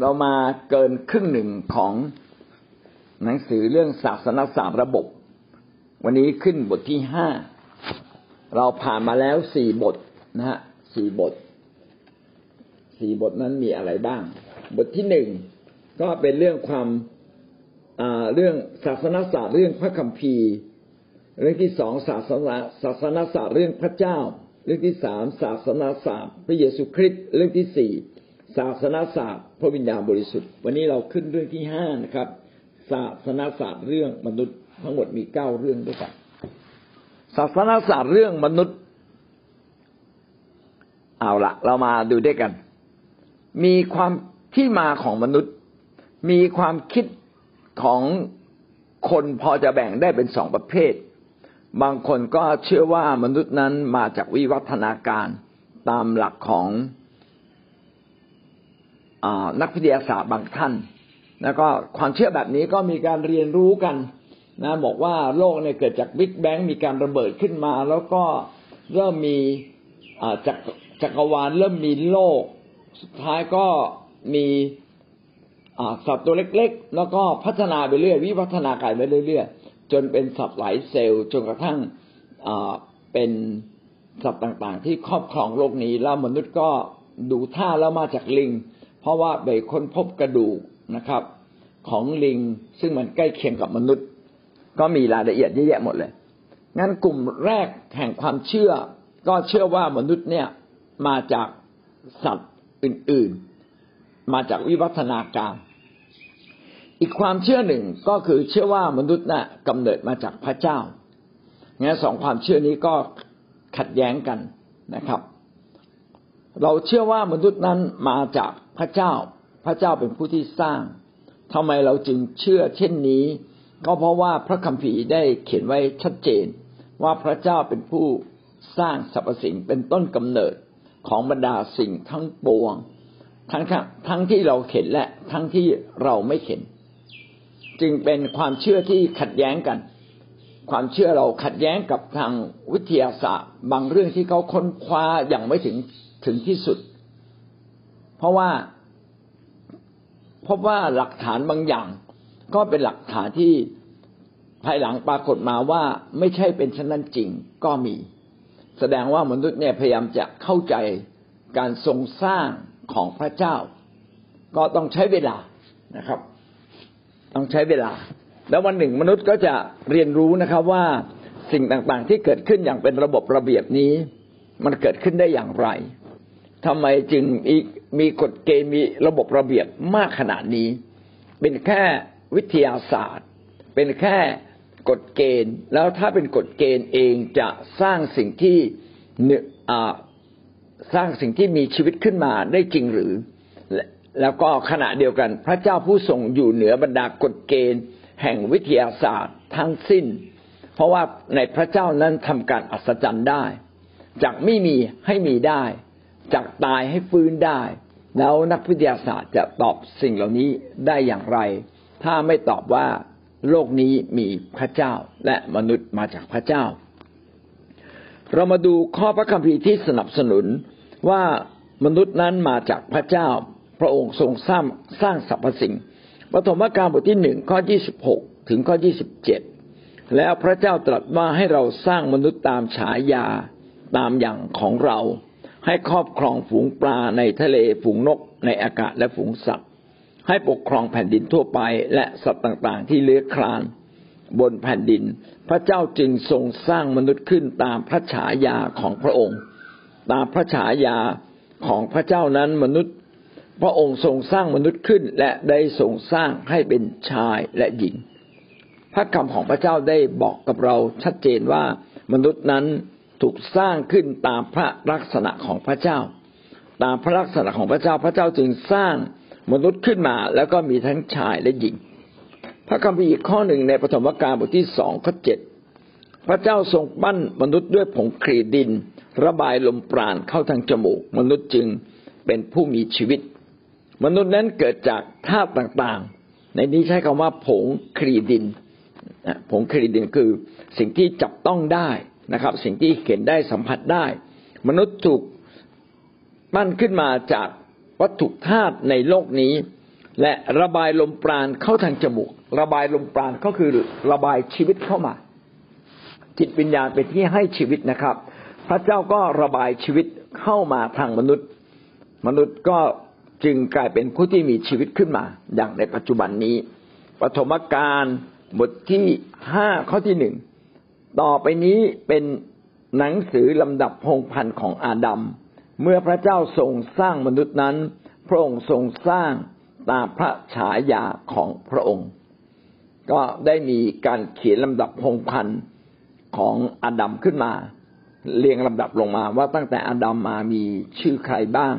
เรามาเกินครึ่งหนึ่งของหนังสือเรื่องศาสนศาสตร์ระบบ วันนี้ขึ้นบทที่ห้าเราผ่านมาแล้วสี่บทนะฮะสี่บทสี่บทนั้นมีอะไรบ้าง บทที่หนึ่งก็เป็นเรื่องความเรื่องศาสนศาสตร์เรื่องพระคัมภีร์ เรื่องที่สองศาสนาศาสนศาสตร์เรื่องพระเจ้า เรื่องที่สามศาสนาศาสตร์พระเยซูคริสต์เรื่องที่สี่ ศาสนาศาสตร์พระวิญญาณบริสุทธิ์ วันนี้เราขึ้นเรื่องที่ห้านะครับ ศาสนาศาสตร์เรื่องมนุษย์ทั้งหมดมีเก้าเรื่องด้วยกันศาสนาศาสตร์เรื่องมนุษย์ เอาละเรามาดูด้วยกัน มีความที่มาของมนุษย์ มีความคิดของคนพอจะแบ่งได้เป็นสองประเภท บางคนก็เชื่อว่ามนุษย์นั้นมาจากวิวัฒนาการตามหลักของ นักวิทยาศาสตร์บางท่าน แล้วก็ความเชื่อแบบนี้ก็มีการเรียนรู้กันนะบอกว่าโลกเนี่ยเกิดจากบิ๊กแบงมีการระเบิดขึ้นมา แล้วก็เริ่มมีจักจักรวาลเริ่มมีโลก สุดท้ายก็มีสัตว์ตัวเล็ก ๆ แล้วก็พัฒนาไปเรื่อยวิวัฒนาการไปเรื่อยๆจนเป็นสัตว์หลายเซลล์จนกระทั่งเป็นสัตว์ต่างๆ ที่ครอบครองโลกนี้แล้วมนุษย์ก็ดูท่าแล้วมาจากลิง เพราะว่าไปค้นพบกระดูกนะครับ ของลิงซึ่งมันใกล้เคียงกับมนุษย์ ก็มีรายละเอียดเยอะแยะหมดเลยงั้นกลุ่มแรกแห่งความเชื่อ ก็เชื่อว่ามนุษย์เนี่ยมาจากสัตว์อื่นๆ มาจากวิวัฒนาการ อีกความเชื่อหนึ่งก็คือเชื่อว่ามนุษย์น่ะกำเนิดมาจากพระเจ้างั้นสองความเชื่อนี้ก็ขัดแย้งกันนะครับ เราเชื่อว่ามนุษย์นั้นมาจากพระเจ้า พระเจ้าเป็นผู้ที่สร้างทำไมเราจึงเชื่อเช่นนี้ ก็เพราะว่าพระคัมภีร์ได้เขียนไว้ชัดเจน ว่าพระเจ้าเป็นผู้สร้างสรรพสิ่งเป็นต้นกำเนิดของบรรดาสิ่งทั้งปวง ทั้งทั้งที่เราเห็นและทั้งที่เราไม่เห็น จึงเป็นความเชื่อที่ขัดแย้งกัน ความเชื่อเราขัดแย้งกับทางวิทยาศาสตร์ บางเรื่องที่เขาค้นคว้าอย่างไม่ถึง ถึงที่สุด เพราะว่าพบว่าหลักฐานบางอย่าง ก็เป็นหลักฐานที่ภายหลังปรากฏมาว่าไม่ใช่เป็นเช่นนั้นจริงก็มี แสดงว่ามนุษย์เนี่ยพยายามจะเข้าใจการทรงสร้างของพระเจ้า ก็ต้องใช้เวลานะครับ ต้องใช้เวลา แล้ววันหนึ่งมนุษย์ก็จะเรียนรู้นะครับว่าสิ่งต่างๆ ที่เกิดขึ้นอย่างเป็นระบบระเบียบนี้ มันเกิดขึ้นได้อย่างไร ทำไมจึงมีมีกฎเกณฑ์มีระบบระเบียบมากขนาดนี้ เป็นแค่วิทยาศาสตร์ เป็นแค่กฎเกณฑ์ แล้วถ้าเป็นกฎเกณฑ์เองจะสร้างสิ่งที่สร้างสิ่งที่มีชีวิตขึ้นมาได้จริงหรือ แล้วก็ขณะเดียวกัน พระเจ้าผู้ทรงอยู่เหนือบรรดากฎเกณฑ์ แห่งวิทยาศาสตร์ทั้งสิ้น เพราะว่าในพระเจ้านั้นทำการอัศจรรย์ได้ จากไม่มีให้มีได้ จากตายให้ฟื้นได้ แล้วนักวิทยาศาสตร์จะตอบสิ่งเหล่านี้ได้อย่างไร ถ้าไม่ตอบว่าโลกนี้มีพระเจ้าและมนุษย์มาจากพระเจ้า เรามาดูข้อพระคัมภีร์ที่สนับสนุนว่ามนุษย์นั้นมาจากพระเจ้า พระองค์ทรงสร้างสร้างสรรพสิ่งปฐมกาลบทที่หนึ่งข้อยี่สิบหกถึงข้อยี่สิบเจ็ดแล้วพระเจ้าตรัสว่าให้เราสร้างมนุษย์ตามฉายาตามอย่างของเรา ให้ครอบครองฝูงปลาในทะเลฝูงนก ในอากาศและฝูงสัตว์ ให้ปกครองแผ่นดินทั่วไปและสัตว์ต่างๆ ที่เลื้อยคลาน บนแผ่นดิน พระเจ้าจึงทรงสร้างมนุษย์ขึ้นตามพระฉายาของพระองค์ ตามพระฉายาของพระเจ้านั้นมนุษย์ พระองค์ทรงสร้างมนุษย์ขึ้น และได้ทรงสร้างให้เป็นชายและหญิง พระคำของพระเจ้าได้บอกกับเราชัดเจนว่ามนุษย์นั้น ถูกสร้างขึ้นตามพระลักษณะของพระเจ้า ตามพระลักษณะของพระเจ้าพระเจ้าจึงสร้างมนุษย์ขึ้นมา แล้วก็มีทั้งชายและหญิง พระคัมภีร์อีกข้อหนึ่งในปฐมกาลบทที่สองข้อเจ็ดพระเจ้าทรงปั้นมนุษย์ด้วยผงครีดิน ระบายลมปราณเข้าทางจมูก มนุษย์จึงเป็นผู้มีชีวิต มนุษย์นั้นเกิดจากธาตุต่างๆ ในนี้ใช้คำว่าผงครีดินผงครีดินคือสิ่งที่จับต้องได้ นะครับ สิ่งที่เห็นได้สัมผัสได้ มนุษย์ถูกปั้นขึ้นมาจากวัตถุธาตุในโลกนี้ และระบายลมปราณเข้าทางจมูก ระบายลมปราณก็คือระบายชีวิตเข้ามา จิตวิญญาณเป็นที่ให้ชีวิตนะครับ พระเจ้าก็ระบายชีวิตเข้ามาทางมนุษย์ มนุษย์ก็จึงกลายเป็นผู้ที่มีชีวิตขึ้นมา อย่างในปัจจุบันนี้ปฐมกาลบทที่ห้าข้อที่หนึ่ง ต่อไปนี้เป็นหนังสือลำดับพงพันธ์ของอาดัม เมื่อพระเจ้าทรงสร้างมนุษย์นั้น พระองค์ทรงสร้างตามพระฉายาของพระองค์ ก็ได้มีการเขียนลำดับพงพันธ์ของอาดัมขึ้นมา เรียงลำดับลงมาว่าตั้งแต่อาดัมมามีชื่อใครบ้าง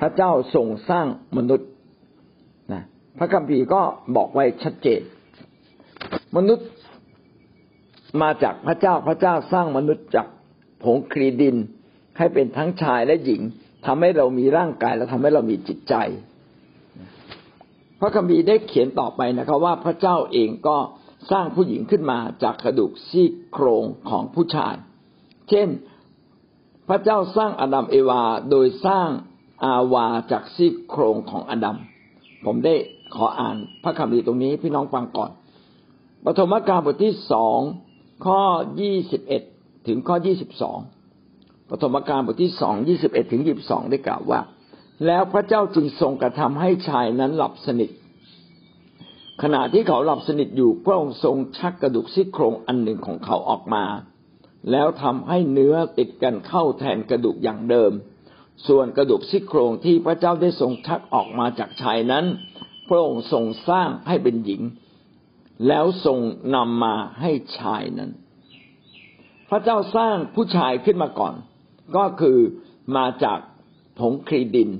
พระเจ้าทรงสร้างมนุษย์นะพระคัมภีร์ก็บอกไว้ชัดเจน มนุษย์ มาจากพระเจ้าพระเจ้าสร้างมนุษย์จากผงครีดิน ให้เป็นทั้งชายและหญิงทำให้เรามีร่างกายและทำให้เรามีจิตใจ พระคัมภีร์ได้เขียนต่อไปนะครับ ว่าพระเจ้าเองก็สร้างผู้หญิงขึ้นมาจากกระดูกซี่โครงของผู้ชาย เช่น พระเจ้าสร้างอดัมเอวาโดยสร้างอาวาจากซี่โครงของอดัม ผมได้ขออ่านพระคัมภีร์ตรงนี้พี่น้องฟังก่อนปฐมกาลบทที่สอง ข้อยี่สิบเอ็ดถึงข้อยี่สิบสองปฐมกาลบทที่สองยี่สิบเอ็ดถึงยี่บสองได้กล่าวว่า แล้วพระเจ้าจึงทรงกระทำให้ชายนั้นหลับสนิท ขณะที่เขาหลับสนิทอยู่พระองค์ทรงชักกระดูกซี่โครงอันหนึ่งของเขาออกมา แล้วทำให้เนื้อติดกันเข้าแทนกระดูกอย่างเดิม ส่วนกระดูกซี่โครงที่พระเจ้าได้ทรงชักออกมาจากชายนั้น พระองค์ทรงสร้างให้เป็นหญิง แล้วทรงนำมาให้ชายนั้น พระเจ้าสร้างผู้ชายขึ้นมาก่อน ก็คือมาจากผงครีดิน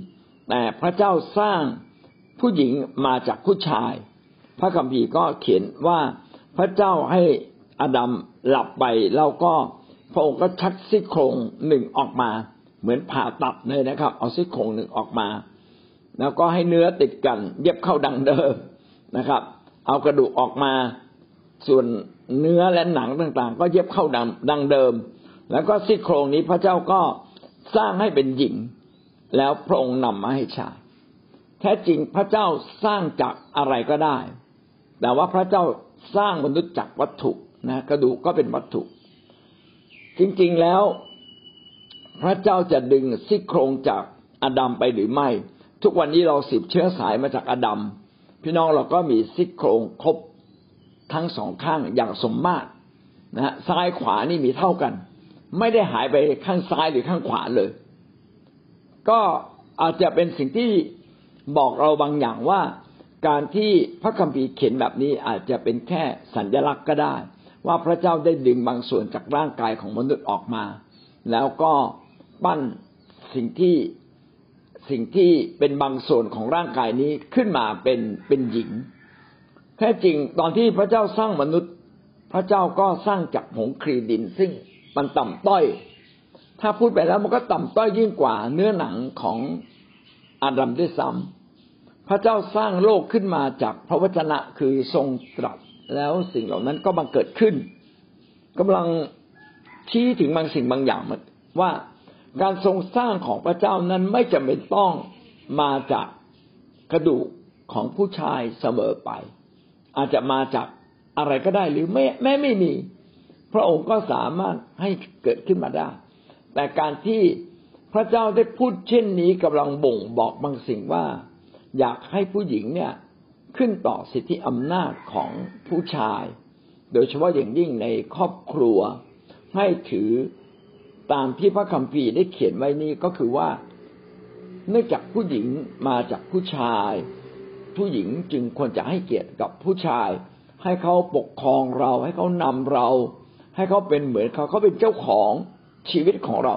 แต่พระเจ้าสร้างผู้หญิงมาจากผู้ชาย พระคัมภีร์ก็เขียนว่าพระเจ้าให้อดัมหลับไปแล้วก็พระองค์ก็ชักซี่โครงหนึ่งออกมา เหมือนผ่าตัดเลยนะครับ เอาซี่โครงหนึ่งออกมา แล้วก็ให้เนื้อติดกัน เย็บเข้าดังเดิมนะครับ เอากระดูกออกมาส่วนเนื้อและหนังต่างๆ ก็เย็บเข้าดังดังเดิม แล้วก็ซี่โครงนี้พระเจ้าก็สร้างให้เป็นหญิง แล้วพระองค์นำมาให้ชายแท้จริงพระเจ้าสร้างจากอะไรก็ได้ แต่ว่าพระเจ้าสร้างมนุษย์จากวัตถุนะกระดูกก็เป็นวัตถุ จริงๆแล้ว พระเจ้าจะดึงซี่โครงจากอดัมไปหรือไม่ ทุกวันนี้เราสืบเชื้อสายมาจากอดัม พี่น้องเราก็มีซี่โครงครบทั้งสองข้างอย่างสมมาตรนะซ้ายขวานี่มีเท่ากัน ไม่ได้หายไปข้างซ้ายหรือข้างขวาเลย ก็อาจจะเป็นสิ่งที่บอกเราบางอย่างว่า การที่พระคัมภีร์เขียนแบบนี้อาจจะเป็นแค่สัญลักษณ์ก็ได้ ว่าพระเจ้าได้ดึงบางส่วนจากร่างกายของมนุษย์ออกมา แล้วก็ปั้นสิ่งที่ สิ่งที่เป็นบางส่วนของร่างกายนี้ขึ้นมาเป็นเป็นหญิงแท้จริงตอนที่พระเจ้าสร้างมนุษย์ พระเจ้าก็สร้างจากผงครีดิน ซึ่งมันต่ำต้อย ถ้าพูดไปแล้วมันก็ต่ำต้อยยิ่งกว่าเนื้อหนังของอาดัมด้วยซ้ำพระเจ้าสร้างโลกขึ้นมาจากพระวจนะคือทรงตรัสแล้วสิ่งเหล่านั้นก็บังเกิดขึ้นกำลังชี้ถึงบางสิ่งบางอย่างว่า การทรงสร้างของพระเจ้านั้นไม่จำเป็นต้องมาจากกระดูกของผู้ชายเสมอไป อาจจะมาจากอะไรก็ได้หรือไม่แม้ไม่มี พระองค์ก็สามารถให้เกิดขึ้นมาได้ แต่การที่พระเจ้าได้พูดเช่นนี้กำลังบ่งบอกบางสิ่งว่า อยากให้ผู้หญิงเนี่ยขึ้นต่อสิทธิอำนาจของผู้ชาย โดยเฉพาะอย่างยิ่งในครอบครัวให้ถือ ตามที่พระคัมภีร์ได้เขียนไว้นี้ก็คือว่า เนื่องจากผู้หญิงมาจากผู้ชาย ผู้หญิงจึงควรจะให้เกียรติกับผู้ชาย ให้เขาปกครองเรา ให้เขานำเรา ให้เขาเป็นเหมือนเขาเขาเป็นเจ้าของชีวิตของเรา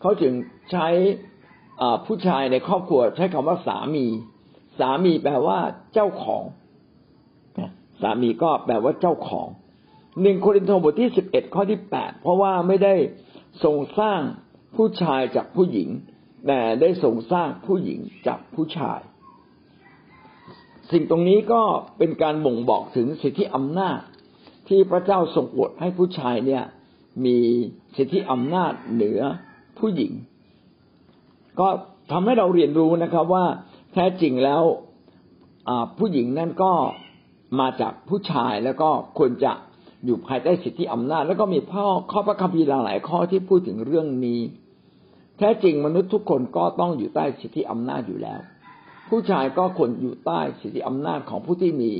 เขาจึงใช้ผู้ชายในครอบครัวใช้คำว่าสามี สามีแปลว่าเจ้าของสามีก็แปลว่าเจ้าของ หนึ่งโครินธ์บทที่สิบเอ็ดข้อที่แปดเพราะว่าไม่ได้ทรงสร้างผู้ชายจากผู้หญิง แต่ได้ทรงสร้างผู้หญิงจากผู้ชาย สิ่งตรงนี้ก็เป็นการบ่งบอกถึงสิทธิอำนาจ ที่พระเจ้าทรงโปรดให้ผู้ชายเนี่ย มีสิทธิอำนาจเหนือผู้หญิง ก็ทำให้เราเรียนรู้นะครับว่าแท้จริงแล้วผู้หญิงนั่นก็มาจากผู้ชายแล้วก็ควรจะ อยู่ภายใต้สิทธิอำนาจ แล้วก็มีข้อข้อพระคัมภีร์หลายข้อที่พูดถึงเรื่องนี้ แท้จริงมนุษย์ทุกคนก็ต้องอยู่ใต้สิทธิอำนาจอยู่แล้ว ผู้ชายก็ควรอยู่ใต้สิทธิอำนาจของผู้ที่มี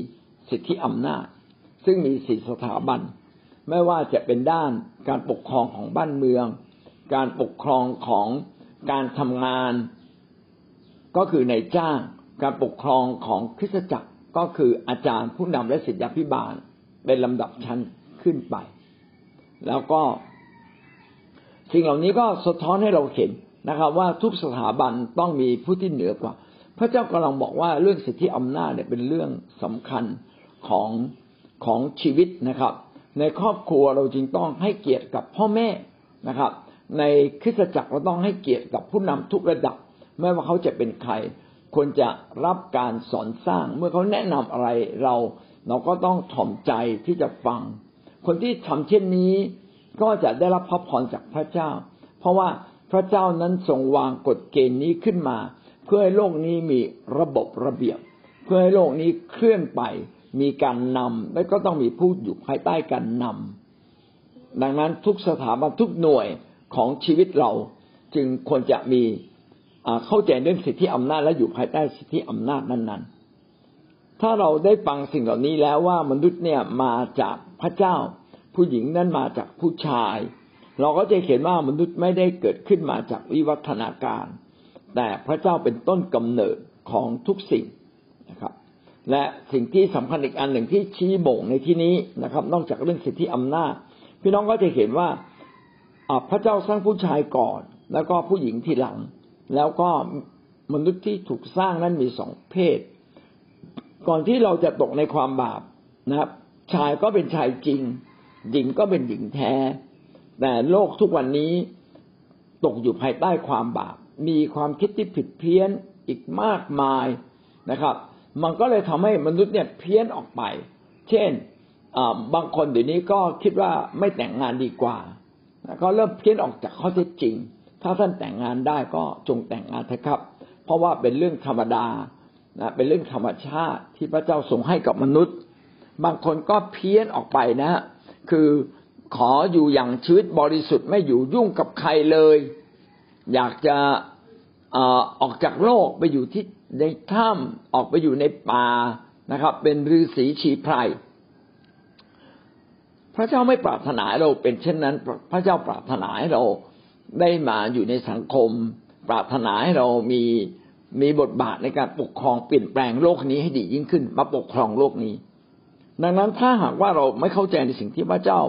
สิทธิอำนาจ ซึ่งมีสิทธิสถาบัน ไม่ว่าจะเป็นด้านการปกครองของบ้านเมือง การปกครองของการทำงาน ก็คือในจ้าง การปกครองของคริสตจักรก็คืออาจารย์ผู้นำและศิษยาพิบาล เป็นลำดับชั้นขึ้นไป แล้วก็ สิ่งเหล่านี้ก็สะท้อนให้เราเห็นนะครับ ว่าทุกสถาบันต้องมีผู้ที่เหนือกว่า พระเจ้ากำลังบอกว่าเรื่องสิทธิอำนาจเนี่ยเป็นเรื่องสำคัญของของชีวิตนะครับ ในครอบครัวเราจึงต้องให้เกียรติกับพ่อแม่นะครับ ในคริสตจักรเราต้องให้เกียรติกับผู้นำทุกระดับ ไม่ว่าเขาจะเป็นใครควรจะรับการสอนสร้าง เมื่อเขาแนะนำอะไรเรา เราก็ต้องถ่อมใจที่จะฟัง คนที่ทำเช่นนี้ก็จะได้รับพระพรจากพระเจ้า เพราะว่าพระเจ้านั้นทรงวางกฎเกณฑ์นี้ขึ้นมา เพื่อให้โลกนี้มีระบบระเบียบ เพื่อให้โลกนี้เคลื่อนไป มีการนำและก็ต้องมีผู้อยู่ภายใต้การนำดังนั้นทุกสถาบันทุกหน่วยของชีวิตเราจึงควรจะมีเข้าใจเรื่องสิทธิอำนาจและอยู่ภายใต้สิทธิอำนาจนั้นๆ ถ้าเราได้ฟังสิ่งเหล่านี้แล้วว่ามนุษย์เนี่ยมาจากพระเจ้า ผู้หญิงนั้นมาจากผู้ชาย เราก็จะเห็นว่ามนุษย์ไม่ได้เกิดขึ้นมาจากวิวัฒนาการ แต่พระเจ้าเป็นต้นกำเนิดของทุกสิ่งนะครับ และสิ่งที่สำคัญอีกอันหนึ่งที่ชี้บ่งในที่นี้นะครับ นอกจากเรื่องสิทธิอำนาจ พี่น้องก็จะเห็นว่าพระเจ้าสร้างผู้ชายก่อน แล้วก็ผู้หญิงทีหลัง แล้วก็มนุษย์ที่ถูกสร้างนั้นมีสองเพศ ก่อนที่เราจะตกในความบาปนะครับ ชายก็เป็นชายจริง หญิงก็เป็นหญิงแท้ แต่โลกทุกวันนี้ตกอยู่ภายใต้ความบาป มีความคิดที่ผิดเพี้ยนอีกมากมายนะครับ มันก็เลยทำให้มนุษย์เนี่ยเพี้ยนออกไป เช่นบางคนเดี๋ยวนี้ก็คิดว่าไม่แต่งงานดีกว่า ก็เริ่มเพี้ยนออกจากข้อเท็จจริง ถ้าท่านแต่งงานได้ก็จงแต่งงานเถอะครับ เพราะว่าเป็นเรื่องธรรมดา นะเป็นเรื่องธรรมชาติที่พระเจ้าทรงให้กับมนุษย์ บางคนก็เพี้ยนออกไปนะฮะคือขออยู่อย่างชีวิตบริสุทธิ์ไม่อยู่ยุ่งกับใครเลย อยากจะออกจากโลกไปอยู่ที่ในถ้ำออกไปอยู่ในป่านะครับ เป็นฤาษีชีไพรพระเจ้าไม่ปรารถนาเราเป็นเช่นนั้น พระเจ้าปรารถนาให้เราได้มาอยู่ในสังคม ปรารถนาให้เรามี มีบทบาทในการปกครองเปลี่ยนแปลงโลกนี้ให้ดียิ่งขึ้น มาปกครองโลกนี้ ดังนั้นถ้าหากว่าเราไม่เข้าใจในสิ่งที่พระเจ้า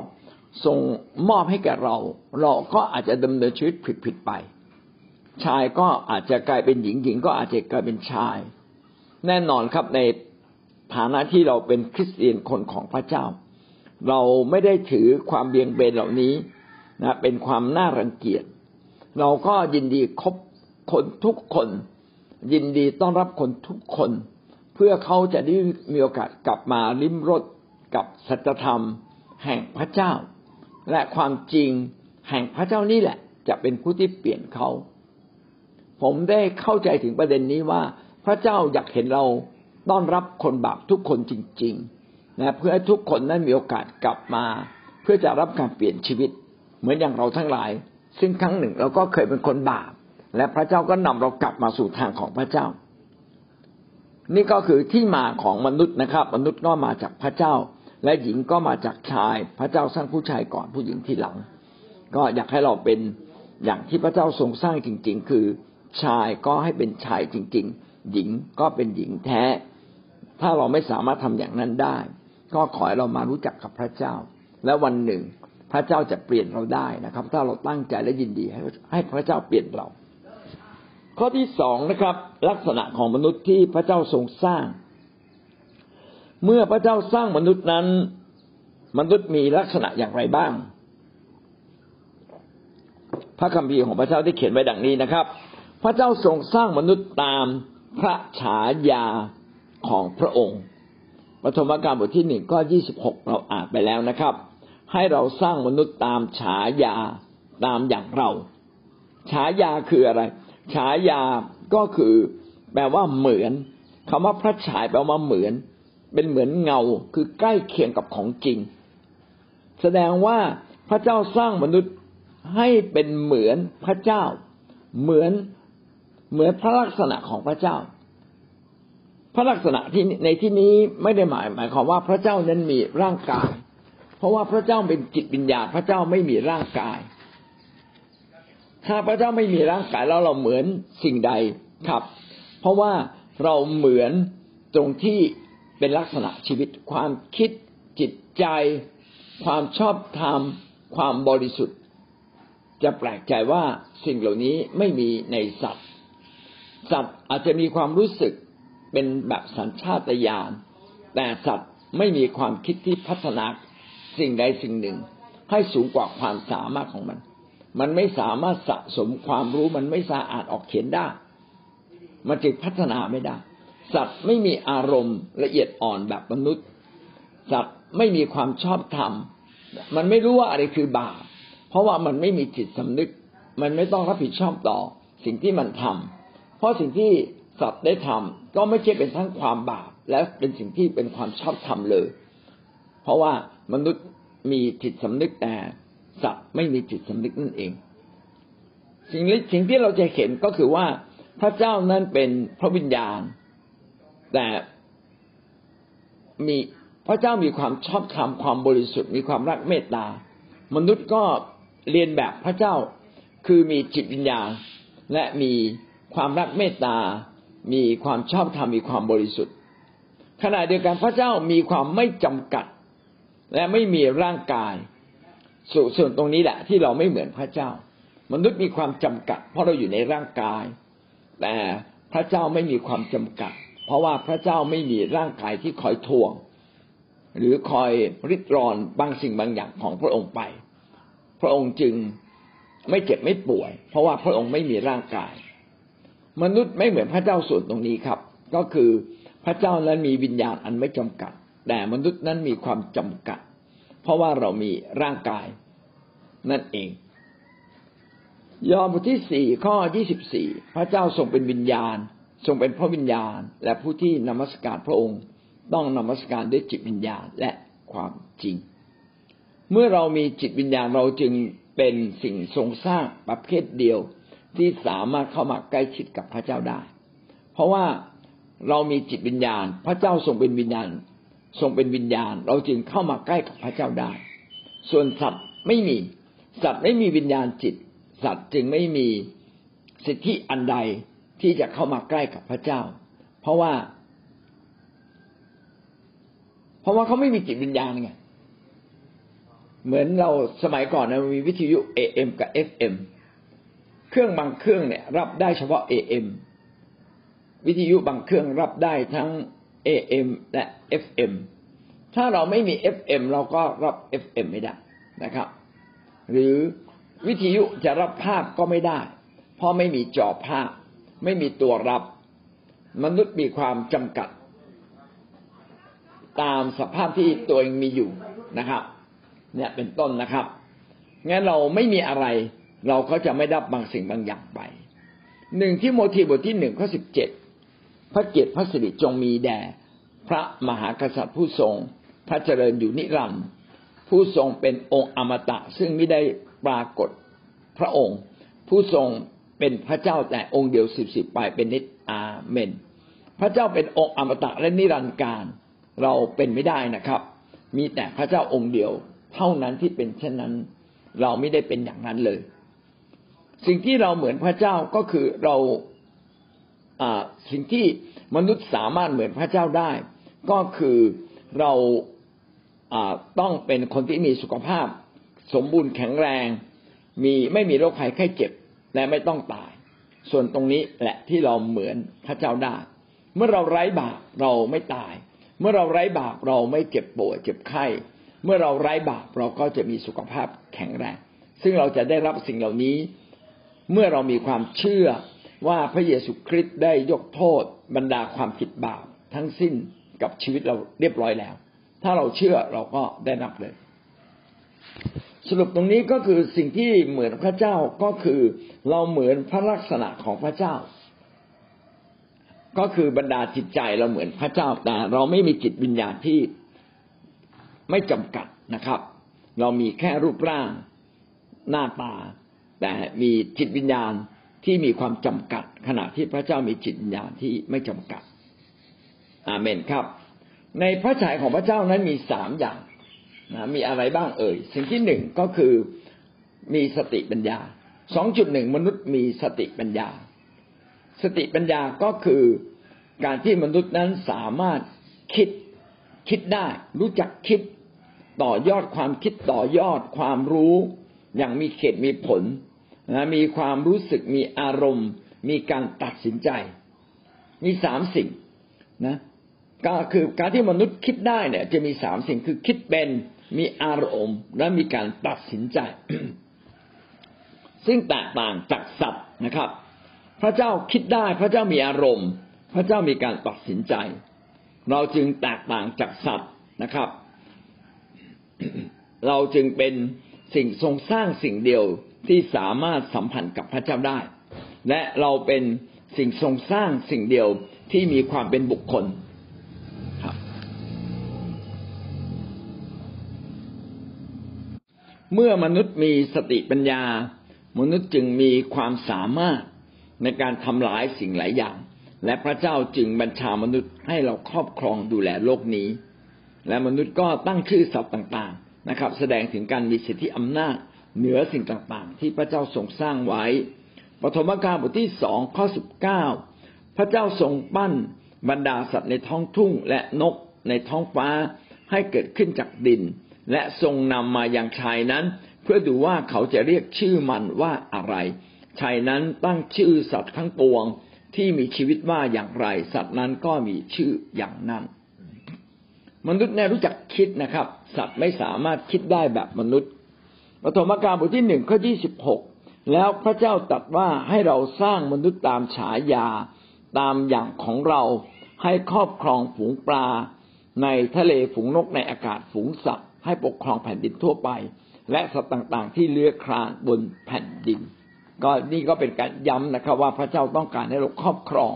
ทรงมอบให้แก่เรา เราก็อาจจะดำเนินชีวิตผิดๆไป ชายก็อาจจะกลายเป็นหญิงหญิงก็อาจจะกลายเป็นชาย แน่นอนครับในฐานะที่เราเป็นคริสเตียนคนของพระเจ้า เราไม่ได้ถือความเบียงเบนเหล่านี้นะเป็นความน่ารังเกียจ เราก็ยินดีคบคนทุกคน ยินดีต้อนรับคนทุกคน เพื่อเขาจะได้มีโอกาสกลับมาลิ้มรสกับสัจธรรม แห่งพระเจ้า และความจริงแห่งพระเจ้านี่แหละ จะเป็นผู้ที่เปลี่ยนเขา ผมได้เข้าใจถึงประเด็นนี้ว่าพระเจ้าอยากเห็นเราต้อนรับคนบาปทุกคนจริงๆนะเพื่อให้ทุกคนนั้นมีโอกาสกลับมา เพื่อจะรับการเปลี่ยนชีวิต เหมือนอย่างเราทั้งหลาย ซึ่งครั้งหนึ่งเราก็เคยเป็นคนบาป และพระเจ้าก็นำเรากลับมาสู่ทางของพระเจ้า นี่ก็คือที่มาของมนุษย์นะครับ มนุษย์ก็มาจากพระเจ้า และหญิงก็มาจากชาย พระเจ้าสร้างผู้ชายก่อนผู้หญิงทีหลัง ก็อยากให้เราเป็นอย่างที่พระเจ้าทรงสร้างจริง ๆ คือชายก็ให้เป็นชายจริง ๆ หญิงก็เป็นหญิงแท้ ถ้าเราไม่สามารถทำอย่างนั้นได้ ก็ขอให้เรามารู้จักกับพระเจ้า และวันหนึ่งพระเจ้าจะเปลี่ยนเราได้นะครับ ถ้าเราตั้งใจและยินดีให้ให้พระเจ้าเปลี่ยนเรา ข้อที่สองนะครับ ลักษณะของมนุษย์ที่พระเจ้าทรงสร้าง เมื่อพระเจ้าสร้างมนุษย์นั้น มนุษย์มีลักษณะอย่างไรบ้าง พระคัมภีร์ของพระเจ้าได้เขียนไว้ดังนี้นะครับ พระเจ้าทรงสร้างมนุษย์ตามพระฉายาของพระองค์ปฐมกาลบทที่หนึ่งข้อยี่สิบหกเราอ่านไปแล้วนะครับ ให้เราสร้างมนุษย์ตามฉายาตามอย่างเรา ฉายาคืออะไร ฉายาก็คือแปลว่าเหมือนคำว่าพระฉายแปลว่าเหมือน เป็นเหมือนเงาคือใกล้เคียงกับของจริง แสดงว่าพระเจ้าสร้างมนุษย์ให้เป็นเหมือนพระเจ้า เหมือนเหมือนพระลักษณะของพระเจ้า พระลักษณะที่ในที่นี้ไม่ได้หมาย หมายความว่าพระเจ้านั้นมีร่างกาย เพราะว่าพระเจ้าเป็นจิตวิญญาณพระเจ้าไม่มีร่างกาย ถ้าพระเจ้าไม่มีร่างกายแล้วเราเหมือนสิ่งใดครับ เพราะว่าเราเหมือนตรงที่เป็นลักษณะชีวิต ความคิดจิตใจ ความชอบธรรม ความบริสุทธิ์ จะแปลกใจว่าสิ่งเหล่านี้ไม่มีในสัตว์ สัตว์อาจจะมีความรู้สึกเป็นแบบสัญชาตญาณแต่สัตว์ไม่มีความคิดที่พัฒนาสิ่งใดสิ่งหนึ่ง ให้สูงกว่าความสามารถของมัน มันไม่สามารถสะสมความรู้มันไม่สามารถอ่านออกเขียนได้ มันจึงพัฒนาไม่ได้ สัตว์ไม่มีอารมณ์ละเอียดอ่อนแบบมนุษย์ สัตว์ไม่มีความชอบธรรม มันไม่รู้ว่าอะไรคือบาป เพราะว่ามันไม่มีจิตสำนึก มันไม่ต้องรับผิดชอบต่อสิ่งที่มันทำเพราะสิ่งที่สัตว์ได้ทำก็ไม่ใช่เป็นทั้งความบาป และเป็นสิ่งที่เป็นความชอบธรรมเลย เพราะว่ามนุษย์มีจิตสำนึกแต่ สัตว์ไม่มีจิตสำนึกนั่นเอง สิ่งสิ่งที่เราจะเห็นก็คือว่าพระเจ้านั้นเป็นพระวิญญาณ แต่มีพระเจ้ามีความชอบธรรมความบริสุทธิ์ มีความรักเมตตามนุษย์ก็เรียนแบบพระเจ้าคือมีจิตวิญญาณ และมีความรักเมตตา มีความชอบธรรมมีความบริสุทธิ์ขณะเดียวกันพระเจ้ามีความไม่จำกัด และไม่มีร่างกาย ส่วนตรงนี้แหละที่เราไม่เหมือนพระเจ้า มนุษย์มีความจำกัด เพราะเราอยู่ในร่างกาย แต่พระเจ้าไม่มีความจำกัด เพราะว่าพระเจ้าไม่มีร่างกายที่คอยทวง หรือคอยริดรอนบางสิ่งบางอย่างของพระองค์ไป พระองค์จึงไม่เจ็บไม่ป่วย เพราะว่าพระองค์ไม่มีร่างกาย มนุษย์ไม่เหมือนพระเจ้าส่วนตรงนี้ครับ ก็คือพระเจ้านั้นมีวิญญาณอันไม่จำกัด แต่มนุษย์นั้นมีความจำกัด เพราะว่าเรามีร่างกาย นั่นเอง ยอห์นบทที่สี่ข้อยี่สิบสี่พระเจ้าทรงเป็นวิญญาณ ทรงเป็นพระวิญญาณ และผู้ที่นมัสการพระองค์ ต้องนมัสการด้วยจิตวิญญาณและความจริง เมื่อเรามีจิตวิญญาณเราจึงเป็นสิ่งทรงสร้างประเภทเดียวที่สามารถเข้ามาใกล้ชิดกับพระเจ้าได้ เพราะว่าเรามีจิตวิญญาณ พระเจ้าทรงเป็นวิญญาณ ทรงเป็นวิญญาณ เราจึงเข้ามาใกล้กับพระเจ้าได้ ส่วนสัตว์ไม่มี สัตว์ไม่มีวิญญาณจิต สัตว์จึงไม่มีสิทธิอันใดที่จะเข้ามาใกล้กับพระเจ้า เพราะว่า เพราะว่าเขาไม่มีจิตวิญญาณไงเหมือนเราสมัยก่อนนะมีวิทยุ AM กับ FM เครื่องบางเครื่องเนี่ย รับได้เฉพาะ AM วิทยุบางเครื่องรับได้ทั้ง AM และ FM ถ้าเราไม่มี FM เราก็รับ FM ไม่ได้นะครับ หรือวิทยุจะรับภาพก็ไม่ได้ เพราะไม่มีจอภาพ ไม่มีตัวรับ มนุษย์มีความจำกัด ตามสภาพที่ตัวเองมีอยู่นะครับเนี่ยเป็นต้นนะครับ งั้นเราไม่มีอะไร เราก็จะไม่ได้บางสิ่งบางอย่างไป หนึ่งที่โมทีบทที่หนึ่งข้อสิบเจ็ด พระเกียรติพระสิริจงมีแด่พระมหากษัตริย์ผู้ทรง พระเจริญอยู่นิรันดร์ผู้ทรงเป็นองค์อมตะซึ่งไม่ได้ปรากฏพระองค์ ผู้ทรงเป็นพระเจ้าแต่องค์เดียวสิบสิบไปเป็นนิจอาเมน พระเจ้าเป็นองค์อมตะและนิรันดร์การเราเป็นไม่ได้นะครับ มีแต่พระเจ้าองค์เดียว เท่านั้นที่เป็นเช่นนั้น เราไม่ได้เป็นอย่างนั้นเลย สิ่งที่เราเหมือนพระเจ้าก็คือเรา สิ่งที่มนุษย์สามารถเหมือนพระเจ้าได้ ก็คือเราต้องเป็นคนที่มีสุขภาพ สมบูรณ์แข็งแรง มีไม่มีโรคภัยไข้เจ็บและไม่ต้องตาย ส่วนตรงนี้แหละที่เราเหมือนพระเจ้าได้ เมื่อเราไร้บาปเราไม่ตาย เมื่อเราไร้บาปเราไม่เจ็บป่วยเจ็บไข้ เมื่อเราไร้บาปเราก็จะมีสุขภาพแข็งแรง ซึ่งเราจะได้รับสิ่งเหล่านี้ เมื่อเรามีความเชื่อ ว่าพระเยซูคริสต์ได้ยกโทษบรรดาความผิดบาปทั้งสิ้นกับชีวิตเราเรียบร้อยแล้ว ถ้าเราเชื่อเราก็ได้รับเลย สรุปตรงนี้ก็คือสิ่งที่เหมือนพระเจ้าก็คือเราเหมือนพระลักษณะของพระเจ้า ก็คือบรรดาจิตใจเราเหมือนพระเจ้าแต่เราไม่มีจิตวิญญาณที่ไม่จำกัดนะครับ เรามีแค่รูปร่างหน้าตา แต่มีจิตวิญญาณ ที่มีความจำกัด ขณะที่พระเจ้ามีจิตวิญญาณที่ไม่จำกัด อาเมนครับ ในพระฉายของพระเจ้านั้นมีสามอย่างนะมีอะไรบ้างเอ่ย สิ่งที่หนึ่งก็คือมีสติปัญญาสองจุดหนึ่งมนุษย์มีสติปัญญา สติปัญญาก็คือการที่มนุษย์นั้นสามารถคิดคิดได้ รู้จักคิดต่อยอดความคิดต่อยอดความรู้ อย่างมีเขตมีผล นะมีความรู้สึกมีอารมณ์ มีการตัดสินใจ มีสามสิ่งนะก็คือการที่มนุษย์คิดได้เนี่ย จะมีสามสิ่งคือคิดเป็นมีอารมณ์ และมีการตัดสินใจ ซึ่งแตกต่างจากสัตว์นะครับ พระเจ้าคิดได้พระเจ้ามีอารมณ์ พระเจ้ามีการตัดสินใจ เราจึงแตกต่างจากสัตว์นะครับ เราจึงเป็นสิ่งทรงสร้างสิ่งเดียว ที่สามารถสัมพันธ์กับพระเจ้าได้ และเราเป็นสิ่งทรงสร้างสิ่งเดียวที่มีความเป็นบุคคลครับ เมื่อมนุษย์มีสติปัญญา มนุษย์จึงมีความสามารถในการทำลายสิ่งหลายอย่าง และพระเจ้าจึงบัญชามนุษย์ให้เราครอบครองดูแลโลกนี้ และมนุษย์ก็ตั้งชื่อสัตว์ต่าง ๆนะครับ แสดงถึงการมีสิทธิอำนาจ เหนือสิ่งต่างๆ ที่พระเจ้าทรงสร้างไว้ ปฐมกาลบทที่สองข้อสิบเก้าพระเจ้าทรงปั้นบรรดาสัตว์ในท้องทุ่งและนกในท้องฟ้าให้เกิดขึ้นจากดิน และทรงนำมาอย่างชายนั้น เพื่อดูว่าเขาจะเรียกชื่อมันว่าอะไร ชายนั้นตั้งชื่อสัตว์ทั้งปวงที่มีชีวิตว่าอย่างไร สัตว์นั้นก็มีชื่ออย่างนั้น มนุษย์เนี่ยรู้จักคิดนะครับ สัตว์ไม่สามารถคิดได้แบบมนุษย์ ปฐมกาลบทที่หนึ่งข้อยี่สิบหกแล้วพระเจ้าตรัสว่าให้เราสร้างมนุษย์ตามฉายาตามอย่างของเราให้ครอบครองฝูงปลา ในทะเลฝูงนกในอากาศฝูงสัตว์ให้ปกครองแผ่นดินทั่วไป และสัตว์ต่างๆ ที่เลื้อยคลานบนแผ่นดิน ก็นี่ก็เป็นการย้ำนะครับ ว่าพระเจ้าต้องการให้เราครอบครอง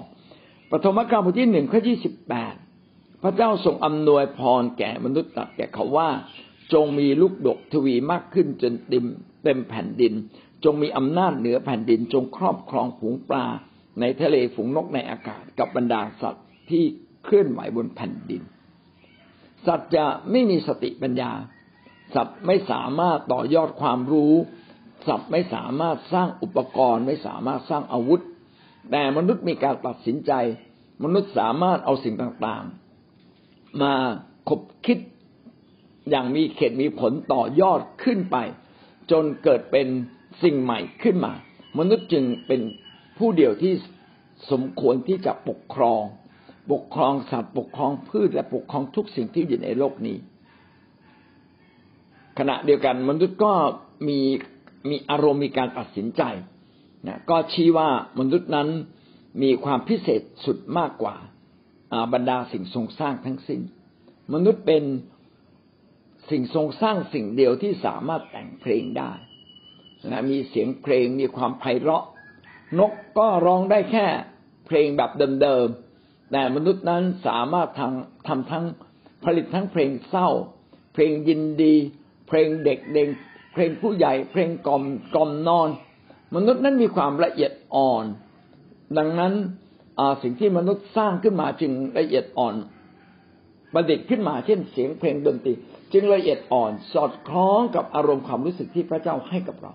ปฐมกาลบทที่หนึ่งข้อยี่สิบแปดพระเจ้าทรงอำนวยพรแก่มนุษย์ตัดแก่เขาว่า จงมีลูกดกทวีมากขึ้นจนเต็มเต็มแผ่นดิน จงมีอำนาจเหนือแผ่นดิน จงครอบครองฝูงปลา ในทะเลฝูงนกในอากาศกับบรรดาสัตว์ที่เคลื่อนไหวบนแผ่นดิน สัตว์จะไม่มีสติปัญญา สัตว์ไม่สามารถต่อยอดความรู้ สัตว์ไม่สามารถสร้างอุปกรณ์ ไม่สามารถสร้างอาวุธ แต่มนุษย์มีการตัดสินใจ มนุษย์สามารถเอาสิ่งต่างๆ มาคบคิด อย่างมีเขตมีผลต่อยอดขึ้นไป จนเกิดเป็นสิ่งใหม่ขึ้นมา มนุษย์จึงเป็นผู้เดียวที่สมควรที่จะปกครอง ปกครองสัตว์ปกครองพืชและปกครองทุกสิ่งที่อยู่ในโลกนี้ ขณะเดียวกันมนุษย์ก็มีมีอารมณ์มีการตัดสินใจนะก็ชี้ว่ามนุษย์นั้นมีความพิเศษสุดมากกว่าบรรดาสิ่งทรงสร้างทั้งสิ้น มนุษย์เป็น สิ่งทรงสร้างสิ่งเดียวที่สามารถแต่งเพลงได้นะมีเสียงเพลงมีความไพเราะ นกก็ร้องได้แค่เพลงแบบเดิมๆแต่มนุษย์นั้นสามารถทำทำทั้งผลิตทั้งเพลงเศร้า เพลงยินดี เพลงเด็กเด็กเพลงผู้ใหญ่ เพลงกล่อมกล่อมนอน มนุษย์นั้นมีความละเอียดอ่อน ดังนั้นสิ่งที่มนุษย์สร้างขึ้นมาจึงละเอียดอ่อน ประดิษฐ์ขึ้นมาเช่นเสียงเพลงดนตรี จึงละเอียดอ่อนสอดคล้องกับอารมณ์ความรู้สึกที่พระเจ้าให้กับเรา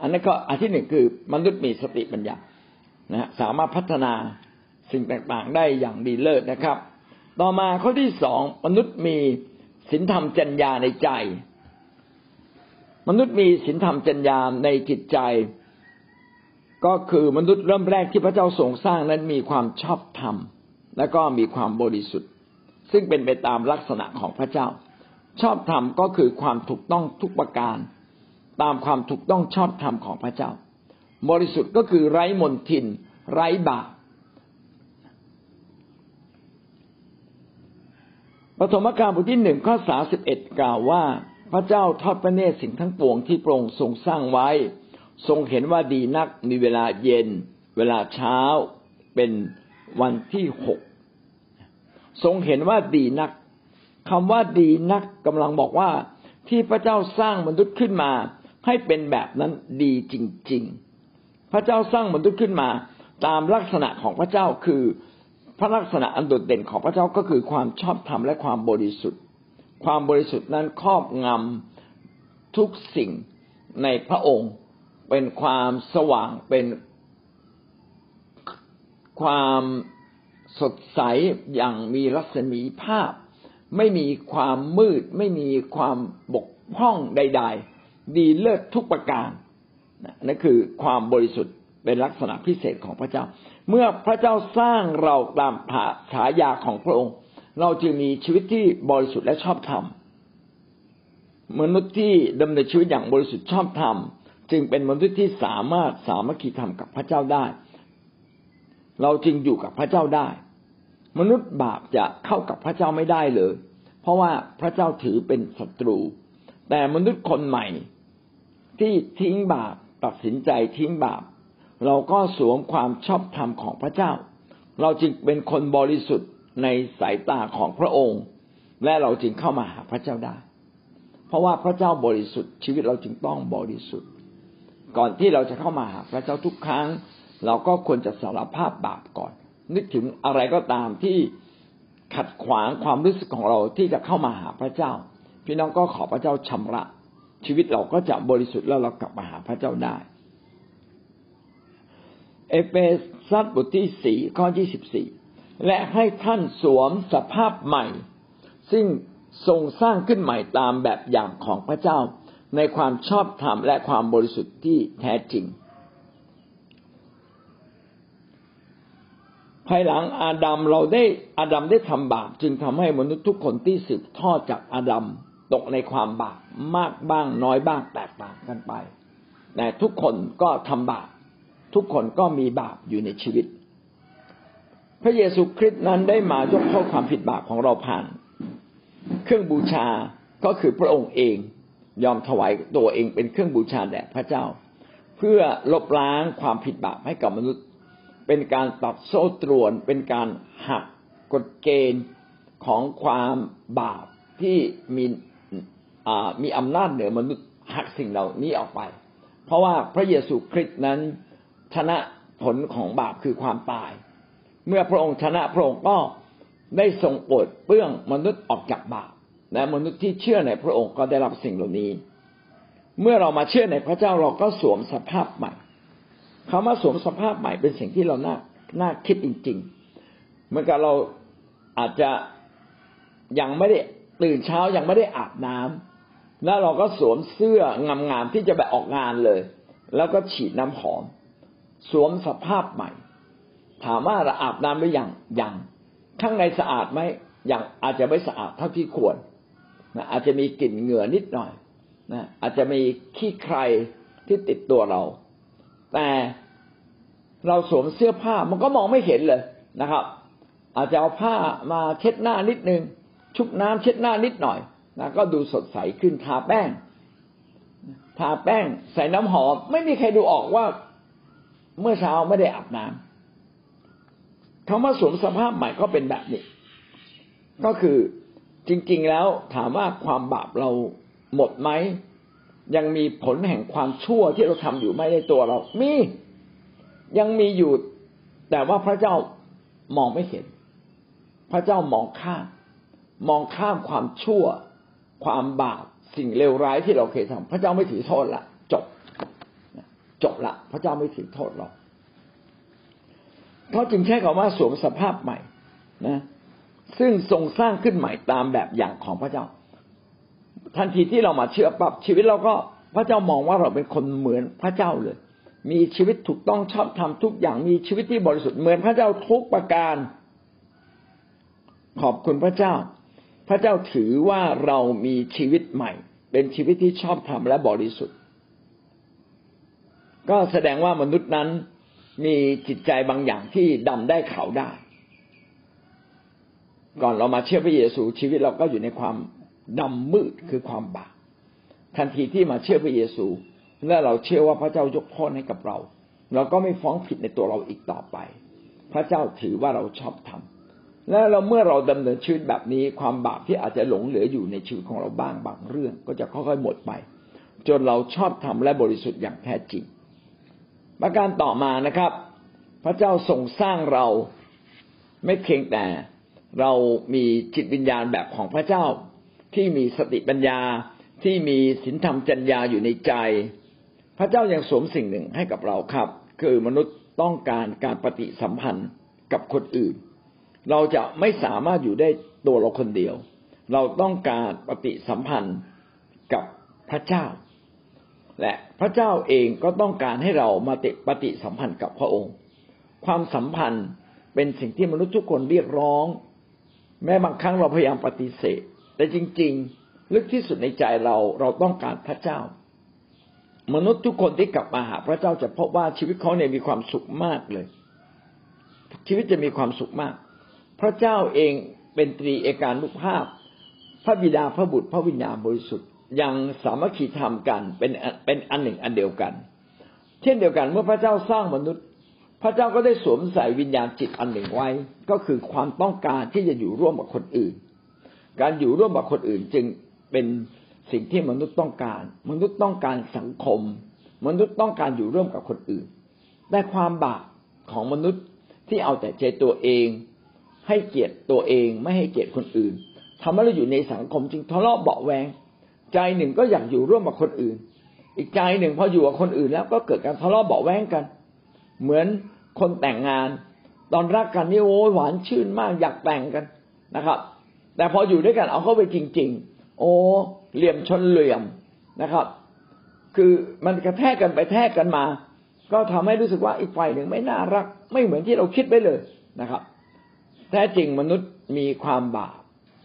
อันนั้นก็อันที่หนึ่งคือมนุษย์มีสติปัญญานะสามารถพัฒนาสิ่งต่างๆ ได้อย่างดีเลิศนะครับ ต่อมาข้อที่สองมนุษย์มีศีลธรรมจัญญาในใจ มนุษย์มีศีลธรรมจัญญาในจิตใจ ก็คือมนุษย์เริ่มแรกที่พระเจ้าทรงสร้างนั้นมีความชอบธรรม และก็มีความบริสุทธิ์ ซึ่งเป็นไปตามลักษณะของพระเจ้า ชอบธรรมก็คือความถูกต้องทุกประการ ตามความถูกต้องชอบธรรมของพระเจ้า บริสุทธิ์ก็คือไร้มนทิน ไร้บาปปฐมกาลบทที่หนึ่งข้อสาสิบเอ็ดกล่าวว่า พระเจ้าทอดพระเนตรสิ่งทั้งปวงที่โปร่งทรงสร้างไว้ ทรงเห็นว่าดีนักมีเวลาเย็น เวลาเช้าเป็น วันที่หกทรงเห็นว่าดีนักคำว่าดีนักกำลังบอกว่าที่พระเจ้าสร้างมนุษย์ขึ้นมา ให้เป็นแบบนั้นดีจริง ๆ พระเจ้าสร้างมนุษย์ขึ้นมา ตามลักษณะของพระเจ้าคือ พระลักษณะอันโดดเด่นของพระเจ้าก็คือความชอบธรรมและความบริสุทธิ์ ความบริสุทธิ์นั้นครอบงำทุกสิ่งในพระองค์ เป็นความสว่างเป็น ความสดใสอย่างมีรัศมีภาพ ไม่มีความมืด ไม่มีความบกพร่องใด ๆ ดีเลิศทุกประการนั่นคือความบริสุทธิ์เป็นลักษณะพิเศษของพระเจ้า เมื่อพระเจ้าสร้างเราตามฉายาของพระองค์ เราจึงมีชีวิตที่บริสุทธิ์และชอบธรรมมนุษย์ที่ดำเนินชีวิตอย่างบริสุทธิ์ชอบธรรมจึงเป็นมนุษย์ที่สามารถสามัคคีธรรมกับพระเจ้าได้ เราจึงอยู่กับพระเจ้าได้ มนุษย์บาปจะเข้ากับพระเจ้าไม่ได้เลย เพราะว่าพระเจ้าถือเป็นศัตรู แต่มนุษย์คนใหม่ ที่ทิ้งบาปตัดสินใจทิ้งบาป เราก็สวมความชอบธรรมของพระเจ้า เราจึงเป็นคนบริสุทธิ์ในสายตาของพระองค์ และเราจึงเข้ามาหาพระเจ้าได้ เพราะว่าพระเจ้าบริสุทธิ์ชีวิตเราจึงต้องบริสุทธิ์ ก่อนที่เราจะเข้ามาหาพระเจ้าทุกครั้ง เราก็ควรจะสารภาพบาปก่อน นึกถึงอะไรก็ตามที่ขัดขวางความรู้สึกของเราที่จะเข้ามาหาพระเจ้า พี่น้องก็ขอพระเจ้าชำระ ชีวิตเราก็จะบริสุทธิ์แล้วเรากลับมาหาพระเจ้าได้ เอเฟซัสบทที่สี่ข้อยี่สิบสี่และให้ท่านสวมสภาพใหม่ ซึ่งทรงสร้างขึ้นใหม่ตามแบบอย่างของพระเจ้า ในความชอบธรรมและความบริสุทธิ์ที่แท้จริง ภายหลังอาดัมเราได้อาดัมได้ทำบาปจึงทำให้มนุษย์ทุกคนที่สืบทอดจากอาดัมตกในความบาปมากบ้างน้อยบ้างแตกต่างกันไปแต่ทุกคนก็ทำบาปทุกคนก็มีบาปอยู่ในชีวิต พระเยซูคริสต์นั้นได้มายกโทษความผิดบาปของเราผ่าน เครื่องบูชาก็คือพระองค์เองยอมถวายตัวเองเป็นเครื่องบูชาแด่พระเจ้า เพื่อลบล้างความผิดบาปให้กับมนุษย์ เป็นการตัดโซ่ตรวน เป็นการหักกฎเกณฑ์ของความบาปที่มีมีอำนาจเหนือมนุษย์หักสิ่งเหล่านี้ออกไป เพราะว่าพระเยซูคริสต์นั้นชนะผลของบาปคือความตาย เมื่อพระองค์ชนะพระองค์ก็ได้ทรงโปรดเปื้องมนุษย์ออกจากบาปและมนุษย์ที่เชื่อในพระองค์ก็ได้รับสิ่งเหล่านี้ เมื่อเรามาเชื่อในพระเจ้าเราก็สวมสภาพใหม่ คำว่าสวมสภาพใหม่เป็นสิ่งที่เราน่าน่าคิดจริง ๆ เหมือนกับเราอาจจะยังไม่ได้ตื่นเช้ายังไม่ได้อาบน้ำแล้วเราก็สวมเสื้องามๆที่จะไปออกงานเลย แล้วก็ฉีดน้ำหอม สวมสภาพใหม่ ถามว่าเราอาบน้ำหรือยังยังข้างในสะอาดไหมยังอาจจะไม่สะอาดเท่าที่ควรนะอาจจะมีกลิ่นเหงื่อนิดหน่อยนะอาจจะมีขี้ใครที่ติดตัวเรา แต่เราสวมเสื้อผ้ามันก็มองไม่เห็นเลยนะครับ อาจจะเอาผ้ามาเช็ดหน้านิดนึง ชุบน้ำเช็ดหน้านิดหน่อยนะก็ดูสดใสขึ้นทาแป้ง ทาแป้งใส่น้ำหอม ไม่มีใครดูออกว่า เมื่อเช้าไม่ได้อาบน้ำคำว่าสวมสภาพใหม่ก็เป็นแบบนี้ ก็คือจริง ๆ แล้วถามว่าความบาปเราหมดไหม ยังมีผลแห่งความชั่วที่เราทำอยู่ไม่ได้ตัวเรา มียังมีอยู่ แต่ว่าพระเจ้ามองไม่เห็น พระเจ้ามองข้าม มองข้ามความชั่ว ความบาปสิ่งเลวร้ายที่เราเคยทำพระเจ้าไม่ถือโทษละจบจบละพระเจ้าไม่ถือโทษเราเขาจึงใช้คำว่าสวมสภาพใหม่นะ ซึ่งทรงสร้างขึ้นใหม่ตามแบบอย่างของพระเจ้า ทันทีที่เรามาเชื่อปั๊บชีวิตเราก็พระเจ้ามองว่าเราเป็นคนเหมือนพระเจ้าเลย มีชีวิตถูกต้องชอบทำทุกอย่างมีชีวิตที่บริสุทธิ์เหมือนพระเจ้าทุกประการ ขอบคุณพระเจ้า พระเจ้าถือว่าเรามีชีวิตใหม่ เป็นชีวิตที่ชอบธรรมและบริสุทธิ์ ก็แสดงว่ามนุษย์นั้นมีจิตใจบางอย่างที่ดำได้ขาวได้ ก่อนเรามาเชื่อพระเยซูชีวิตเราก็อยู่ในความ ดำมืดคือความบาปทันทีที่มาเชื่อพระเยซู และเราเชื่อว่าพระเจ้ายกโทษให้กับเรา เราก็ไม่ฟ้องผิดในตัวเราอีกต่อไป พระเจ้าถือว่าเราชอบทำและเราเมื่อเราดำเนินชีวิตแบบนี้ความบาปที่อาจจะหลงเหลืออยู่ในชีวิตของเราบ้างบางเรื่อง ก็จะค่อยๆหมดไป จนเราชอบทำและบริสุทธิ์อย่างแท้จริง ประการต่อมานะครับ พระเจ้าทรงสร้างเราไม่เพียงแต่เรามีจิตวิญญาณแบบของพระเจ้า ที่มีสติปัญญาที่มีศีลธรรมจัญญาอยู่ในใจ พระเจ้ายังสวมสิ่งหนึ่งให้กับเราครับ คือมนุษย์ต้องการการปฏิสัมพันธ์กับคนอื่น เราจะไม่สามารถอยู่ได้ตัวเราคนเดียว เราต้องการปฏิสัมพันธ์กับพระเจ้า และพระเจ้าเองก็ต้องการให้เรามาติปฏิสัมพันธ์กับพระองค์ ความสัมพันธ์เป็นสิ่งที่มนุษย์ทุกคนเรียกร้อง แม้บางครั้งเราพยายามปฏิเสธ แต่จริง ๆ ลึกที่สุดในใจเราเราต้องการพระเจ้า มนุษย์ทุกคนที่กลับมาหาพระเจ้าจะพบว่าชีวิตเขาเนี่ยมีความสุขมากเลย ชีวิตจะมีความสุขมาก พระเจ้าเองเป็นตรีเอกานุภาพ พระบิดาพระบุตรพระวิญญาณบริสุทธิ์ยังสามัคคีธรรมกันเป็นเป็นอันหนึ่งอันเดียวกัน เช่นเดียวกันเมื่อพระเจ้าสร้างมนุษย์ พระเจ้าก็ได้สวมใส่วิญญาณจิตอันหนึ่งไว้ ก็คือความต้องการที่จะอยู่ร่วมกับคนอื่น การอยู่ร่วมกับคนอื่นจึงเป็นสิ่งที่มนุษย์ต้องการ มนุษย์ต้องการสังคม มนุษย์ต้องการอยู่ร่วมกับคนอื่น แต่ความบาปของมนุษย์ที่เอาแต่ใจตัวเอง ให้เกียรติตัวเองไม่ให้เกียรติคนอื่นทำให้เราอยู่ในสังคมจึงทะเลาะเบาแวง ใจหนึ่งก็อยากอยู่ร่วมกับคนอื่น อีกใจหนึ่งพออยู่กับคนอื่นแล้วก็เกิดการทะเลาะเบาแวงกัน เหมือนคนแต่งงาน ตอนรักกันนี่โอ้หวานชื่นมากอยากแต่งกันนะครับ แต่พออยู่ด้วยกันเอาเข้าไปจริง ๆ โอ้เหลี่ยมชนเหลี่ยมนะครับ คือมันกระแทกกันไปแทกกันมา ก็ทำให้รู้สึกว่าอีกฝ่ายหนึ่งไม่น่ารัก ไม่เหมือนที่เราคิดไปเลยนะครับ แท้จริงมนุษย์มีความบาป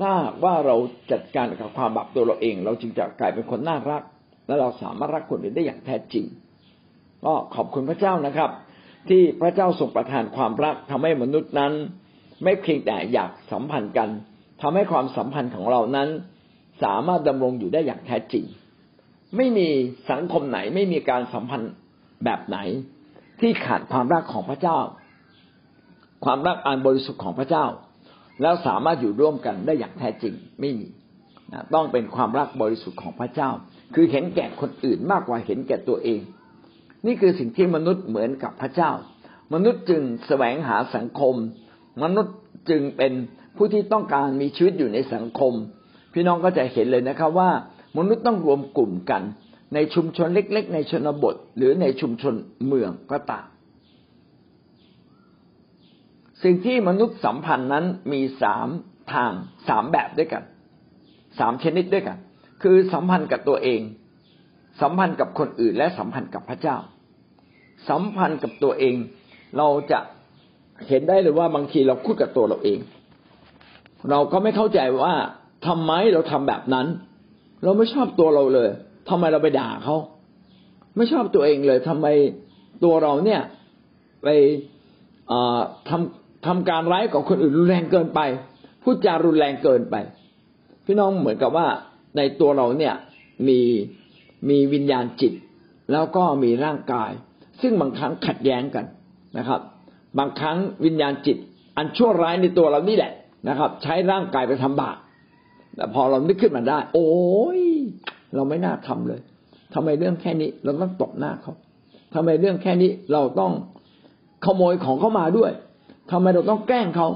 ถ้าว่าเราจัดการกับความบาปตัวเราเอง เราจึงจะกลายเป็นคนน่ารัก และเราสามารถรักคนอื่นได้อย่างแท้จริง ก็ขอบคุณพระเจ้านะครับ ที่พระเจ้าทรงประทานความรักทำให้มนุษย์นั้น ไม่เพียงแต่อยากสัมพันธ์กัน ทำให้ความสัมพันธ์ของเรานั้น สามารถดำรงอยู่ได้อย่างแท้จริง ไม่มีสังคมไหนไม่มีการสัมพันธ์แบบไหน ที่ขาดความรักของพระเจ้า ความรักอันบริสุทธิ์ของพระเจ้า แล้วสามารถอยู่ร่วมกันได้อย่างแท้จริงไม่มีต้องเป็นความรักบริสุทธิ์ของพระเจ้า คือเห็นแก่คนอื่นมากกว่าเห็นแก่ตัวเอง นี่คือสิ่งที่มนุษย์เหมือนกับพระเจ้า มนุษย์จึงแสวงหาสังคม มนุษย์จึงเป็น ผู้ที่ต้องการมีชีวิตอยู่ในสังคม พี่น้องก็จะเห็นเลยนะครับว่า มนุษย์ต้องรวมกลุ่มกัน ในชุมชนเล็ก ๆ ในชนบท หรือในชุมชนเมืองก็ตามสิ่งที่มนุษย์สัมพันธ์นั้นมีสามทางสามแบบด้วยกันสามชนิดด้วยกัน คือสัมพันธ์กับตัวเอง สัมพันธ์กับคนอื่น และสัมพันธ์กับพระเจ้า สัมพันธ์กับตัวเอง เราจะเห็นได้เลยว่าบางทีเราพูดกับตัวเราเอง เราก็ไม่เข้าใจว่าทำไมเราทำแบบนั้น เราไม่ชอบตัวเราเลยทำไมเราไปด่าเขาไม่ชอบตัวเองเลยทำไมตัวเราเนี่ย ไปทำทำการร้ายกับคนอื่นรุนแรงเกินไปพูดจารุนแรงเกินไป พี่น้องเหมือนกับว่าในตัวเราเนี่ยมีมีวิญญาณจิต แล้วก็มีร่างกาย ซึ่งบางครั้งขัดแย้งกันนะครับ บางครั้งวิญญาณจิต อันชั่วร้ายในตัวเรานี่แหละ นะครับ ใช้ร่างกายไปทำบาปแต่พอเรานึกขึ้นมาได้ โอ้ยเราไม่น่าทำเลยทำไมเรื่องแค่นี้ เราต้องตบหน้าเขาทำไมเรื่องแค่นี้เราต้องขโมยของเข้ามาด้วยทำไมเราต้องแกล้งเขา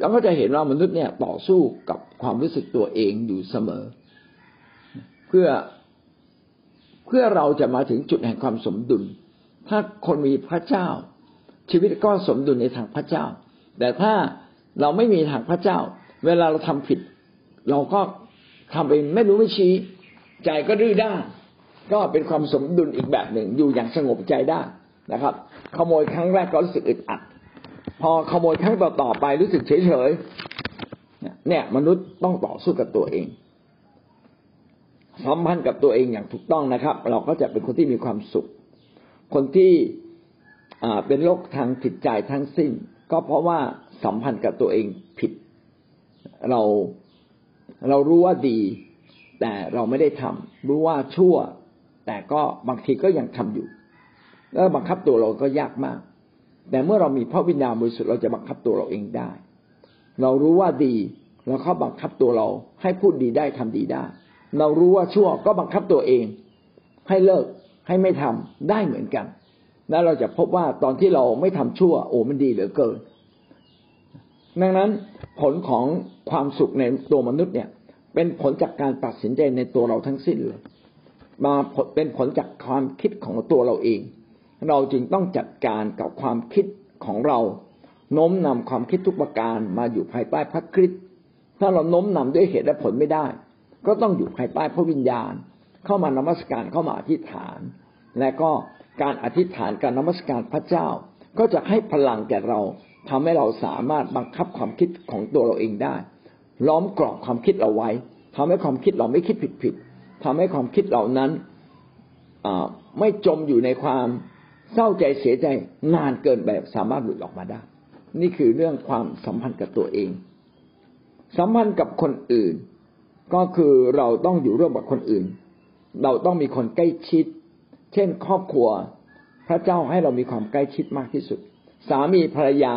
เราก็จะเห็นว่ามนุษย์เนี่ยต่อสู้กับความรู้สึกตัวเองอยู่เสมอ เพื่อเพื่อเราจะมาถึงจุดแห่งความสมดุล ถ้าคนมีพระเจ้า ชีวิตก็สมดุลในทางพระเจ้า แต่ถ้า เราไม่มีทางพระเจ้า เวลาเราทำผิด เราก็ทำเองไม่รู้ไม่ชี้ ใจก็ดื้อด้านก็เป็นความสมดุลอีกแบบหนึ่ง อยู่อย่างสงบใจได้นะครับ ขโมยครั้งแรกก็รู้สึกอึดอัด พอขโมยครั้งต่อต่อไปรู้สึกเฉยเฉยเนี่ย มนุษย์ต้องต่อสู้กับตัวเองสัมพันธ์กับตัวเองอย่างถูกต้องนะครับ เราก็จะเป็นคนที่มีความสุข คนที่เป็นโรคทางจิตใจทั้งสิ้น ก็เพราะว่า สัมพันธ์กับตัวเองผิด เราเรารู้ว่าดี แต่เราไม่ได้ทำรู้ว่าชั่ว แต่ก็บางทีก็ยังทำอยู่ แล้วบังคับตัวเราก็ยากมาก แต่เมื่อเรามีพระวิญญาณบริสุทธิ์เราจะบังคับตัวเราเองได้ เรารู้ว่าดีเราเข้าบังคับตัวเราให้พูดดีได้ทำดีได้ เรารู้ว่าชั่วก็บังคับตัวเอง ให้เลิกให้ไม่ทำได้เหมือนกัน แล้วเราจะพบว่าตอนที่เราไม่ทำชั่ว โอ้มันดีเหลือเกิน ดังนั้นผลของความสุขในตัวมนุษย์เนี่ย เป็นผลจากการตัดสินใจในตัวเราทั้งสิ้นเลยมาเป็นผลจากความคิดของตัวเราเอง เราจึงต้องจัดการกับความคิดของเราโน้มนำความคิดทุกประการมาอยู่ภายใต้พระคริสต์ถ้าเราโน้มนำด้วยเหตุและผลไม่ได้ ก็ต้องอยู่ภายใต้พระวิญญาณ เข้ามานมัสการเข้ามาอธิษฐาน และก็การอธิษฐานการนมัสการพระเจ้า ก็จะให้พลังแก่เรา ทำให้เราสามารถบังคับความคิดของตัวเราเองได้ ล้อมกรอบความคิดเราไว้ทำให้ความคิดเราไม่คิดผิดผิดทำให้ความคิดเหล่านั้นไม่จมอยู่ในความเศร้าใจเสียใจนานเกินแบบสามารถหลุดออกมาได้ นี่คือเรื่องความสัมพันธ์กับตัวเอง สัมพันธ์กับคนอื่น ก็คือเราต้องอยู่ร่วมกับคนอื่น เราต้องมีคนใกล้ชิด เช่น ครอบครัว พระเจ้าให้เรามีความใกล้ชิดมากที่สุด สามีภรรยา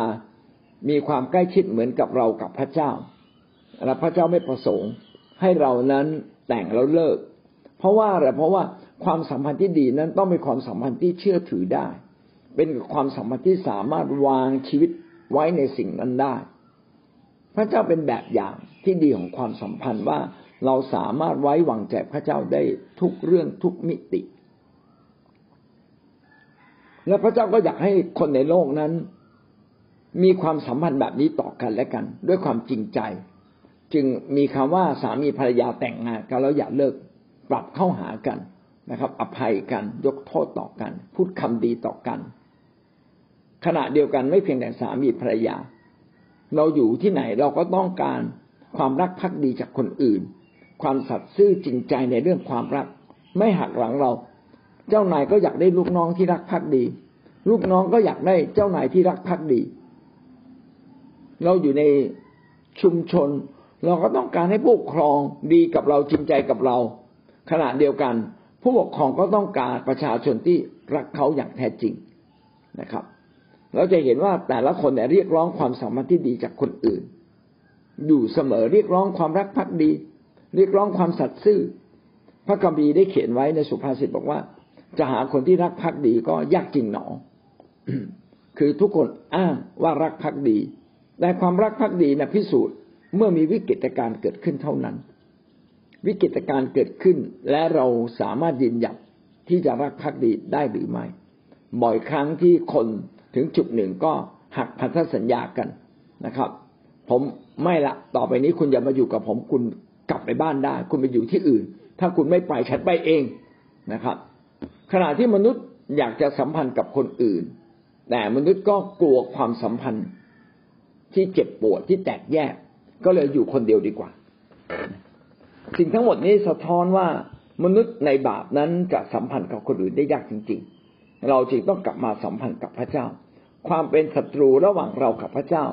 มีความใกล้ชิดเหมือนกับเรากับพระเจ้าและพระเจ้าไม่ประสงค์ ให้เรานั้นแต่งแล้วเลิก เพราะว่าอะไรเพราะว่าความสัมพันธ์ที่ดีนั้นต้องเป็นความสัมพันธ์ที่เชื่อถือได้ เป็นความสัมพันธ์ที่สามารถวางชีวิตไว้ในสิ่งนั้นได้ พระเจ้าเป็นแบบอย่างที่ดีของความสัมพันธ์ว่าเราสามารถไว้วางใจพระเจ้าได้ทุกเรื่องทุกมิติ และพระเจ้าก็อยากให้คนในโลกนั้น มีความสัมพันธ์แบบนี้ต่อกันและกัน ด้วยความจริงใจ จึงมีคำว่าสามีภรรยาแต่งงานกันแล้วอย่าเลิกปรับเข้าหากันนะครับ อภัยกันยกโทษต่อกัน พูดคำดีต่อกัน ขณะเดียวกันไม่เพียงแต่สามีภรรยา เราอยู่ที่ไหนเราก็ต้องการความรักพักดีจากคนอื่น ความสัตย์ซื่อจริงใจในเรื่องความรัก ไม่หักหลังเรา เจ้านายก็อยากได้ลูกน้องที่รักพักดี ลูกน้องก็อยากได้เจ้านายที่รักพักดี เราอยู่ในชุมชน เราก็ต้องการให้ผู้ปกครองดีกับเราจริงใจกับเรา ขณะเดียวกัน ผู้ปกครองก็ต้องการประชาชนที่รักเขาอย่างแท้จริงนะครับ เราจะเห็นว่าแต่ละคนเนี่ยเรียกร้องความสัมพันธ์ที่ดีจากคนอื่น อยู่เสมอเรียกร้องความรักภักดี เรียกร้องความสัตย์ซื่อพระคัมภีร์ได้เขียนไว้ในสุภาษิตบอกว่า จะหาคนที่รักภักดีก็ยากจริงหนอ คือทุกคนอ้างว่ารักภักดี แต่ความรักภักดีนะพิสูจน์เมื่อมีวิกฤตการณ์เกิดขึ้นเท่านั้น วิกฤตการณ์เกิดขึ้น และเราสามารถยืนหยัดที่จะรักภักดีได้หรือไม่ บ่อยครั้งที่คนถึงจุดหนึ่งก็หักพันธสัญญากันนะครับ ผมไม่ละต่อไปนี้คุณอย่ามาอยู่กับผมคุณกลับไปบ้านได้ คุณไปอยู่ที่อื่น ถ้าคุณไม่ไปฉันไปเองนะครับ ขณะที่มนุษย์อยากจะสัมพันธ์กับคนอื่น แต่มนุษย์ก็กลัวความสัมพันธ์ที่เจ็บปวดที่แตกแยก ก็เลยอยู่คนเดียวดีกว่า สิ่งทั้งหมดนี้สะท้อนว่ามนุษย์ในบาปนั้นจะสัมพันธ์กับคนอื่นได้ยากจริง ๆ เราจึงต้องกลับมาสัมพันธ์กับพระเจ้า ความเป็นศัตรูระหว่างเรากับพระเจ้า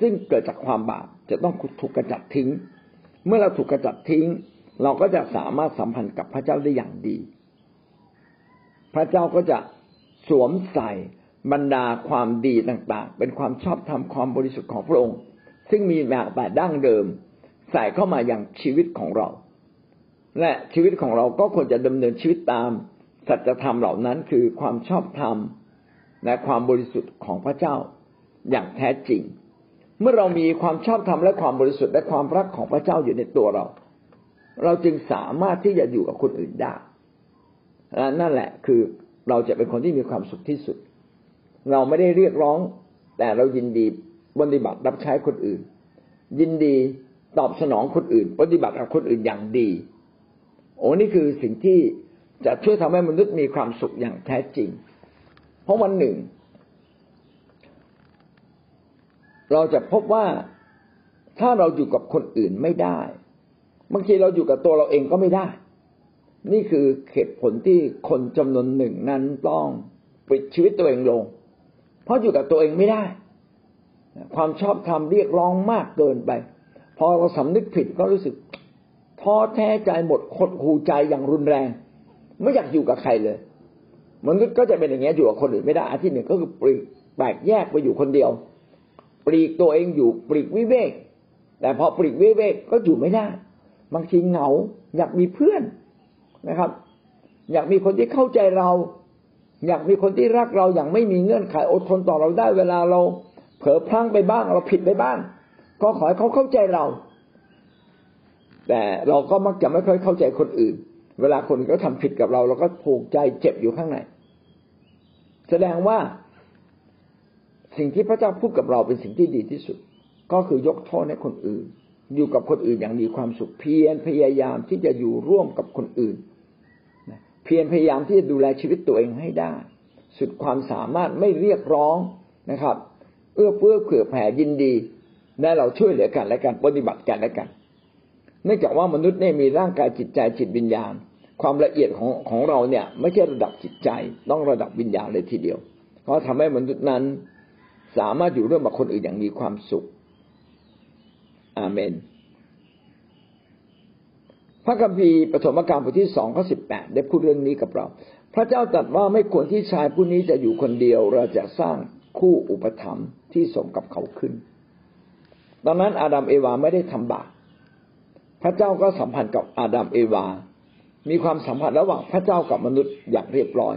ซึ่งเกิดจากความบาปจะต้องถูกกระจัดทิ้ง เมื่อเราถูกกระจัดทิ้ง เราก็จะสามารถสัมพันธ์กับพระเจ้าได้อย่างดี พระเจ้าก็จะสวมใส่บรรดาความดีต่างๆ เป็นความชอบธรรมความบริสุทธิ์ของพระองค์ ซึ่งมีมาแต่ดั้งเดิม ใส่เข้ามาอย่างชีวิตของเรา และชีวิตของเราก็ควรจะดำเนินชีวิตตามสัจธรรมเหล่านั้นคือความชอบธรรมและความบริสุทธิ์ของพระเจ้าอย่างแท้จริง เมื่อเรามีความชอบธรรมและความบริสุทธิ์และความรักของพระเจ้าอยู่ในตัวเรา เราจึงสามารถที่จะอยู่กับคนอื่นได้ นั่นแหละคือเราจะเป็นคนที่มีความสุขที่สุด เราไม่ได้เรียกร้อง แต่เรายินดีปฏิบัติรับใช้คนอื่น ยินดีตอบสนองคนอื่น ปฏิบัติกับคนอื่นอย่างดี โอ้นี่คือสิ่งที่จะช่วยทำให้มนุษย์มีความสุขอย่างแท้จริง เพราะวันหนึ่ง เราจะพบว่าถ้าเราอยู่กับคนอื่นไม่ได้บางทีเราอยู่กับตัวเราเองก็ไม่ได้ นี่คือเหตุผลที่คนจำนวนหนึ่งนั้นต้องปิดชีวิตตัวเองลง เพราะอยู่กับตัวเองไม่ได้ ความชอบธรรมเรียกร้องมากเกินไป พอเราสำนึกผิดก็รู้สึกท้อแท้ใจหมดคดหูใจอย่างรุนแรง ไม่อยากอยู่กับใครเลยมนุษย์ก็จะเป็นอย่างเงี้ยอยู่กับคนอื่นไม่ได้อันที่หนึ่งก็คือปลีกแปลกแยกไปอยู่คนเดียวปลีกตัวเองอยู่ปลีกวิเวก แต่พอปลีกวิเวกก็อยู่ไม่ได้ บางทีเหงาอยากมีเพื่อน นะครับ อยากมีคนที่เข้าใจเรา อยากมีคนที่รักเราอย่างไม่มีเงื่อนไขอดทนต่อเราได้เวลาเราเผลอพลั้งไปบ้างเราผิดไปบ้าง ก็ขอให้เขาเข้าใจเรา แต่เราก็มักจะไม่ค่อยเข้าใจคนอื่น เวลาคนก็ทำผิดกับเรา เราก็ผูกใจเจ็บอยู่ข้างในแสดงว่าสิ่งที่พระเจ้าพูดกับเราเป็นสิ่งที่ดีที่สุด ก็คือยกโทษให้คนอื่น อยู่กับคนอื่นอย่างมีความสุขเพียรพยายามที่จะอยู่ร่วมกับคนอื่น เพียรพยายามที่จะดูแลชีวิตตัวเองให้ได้ สุดความสามารถไม่เรียกร้องนะครับ เอื้อเฟื้อเผื่อแผ่ยินดีและเราช่วยเหลือกันและกันปฏิบัติกันและกัน เนื่องจากว่ามนุษย์เนี่ยมีร่างกายจิตใจจิตวิญญาณ ความละเอียดของของเราเนี่ย ไม่ใช่ระดับจิตใจต้องระดับวิญญาณเลยทีเดียว เพราะทำให้มนุษย์นั้นสามารถอยู่ร่วมกับคนอื่นอย่างมีความสุข อาเมน พระคัมภีร์ปฐมกาลบทที่สองข้อสิบแปดได้พูดเรื่องนี้กับเรา พระเจ้าตรัสว่าไม่ควรที่ชายผู้นี้จะอยู่คนเดียว เราจะสร้างคู่อุปถัมภ์ที่สมกับเขาขึ้น ตอนนั้นอาดัมเอวาไม่ได้ทำบาปพระเจ้าก็สัมพันธ์กับอาดัมเอวา มีความสัมพันธ์ระหว่างพระเจ้ากับมนุษย์อย่างเรียบร้อย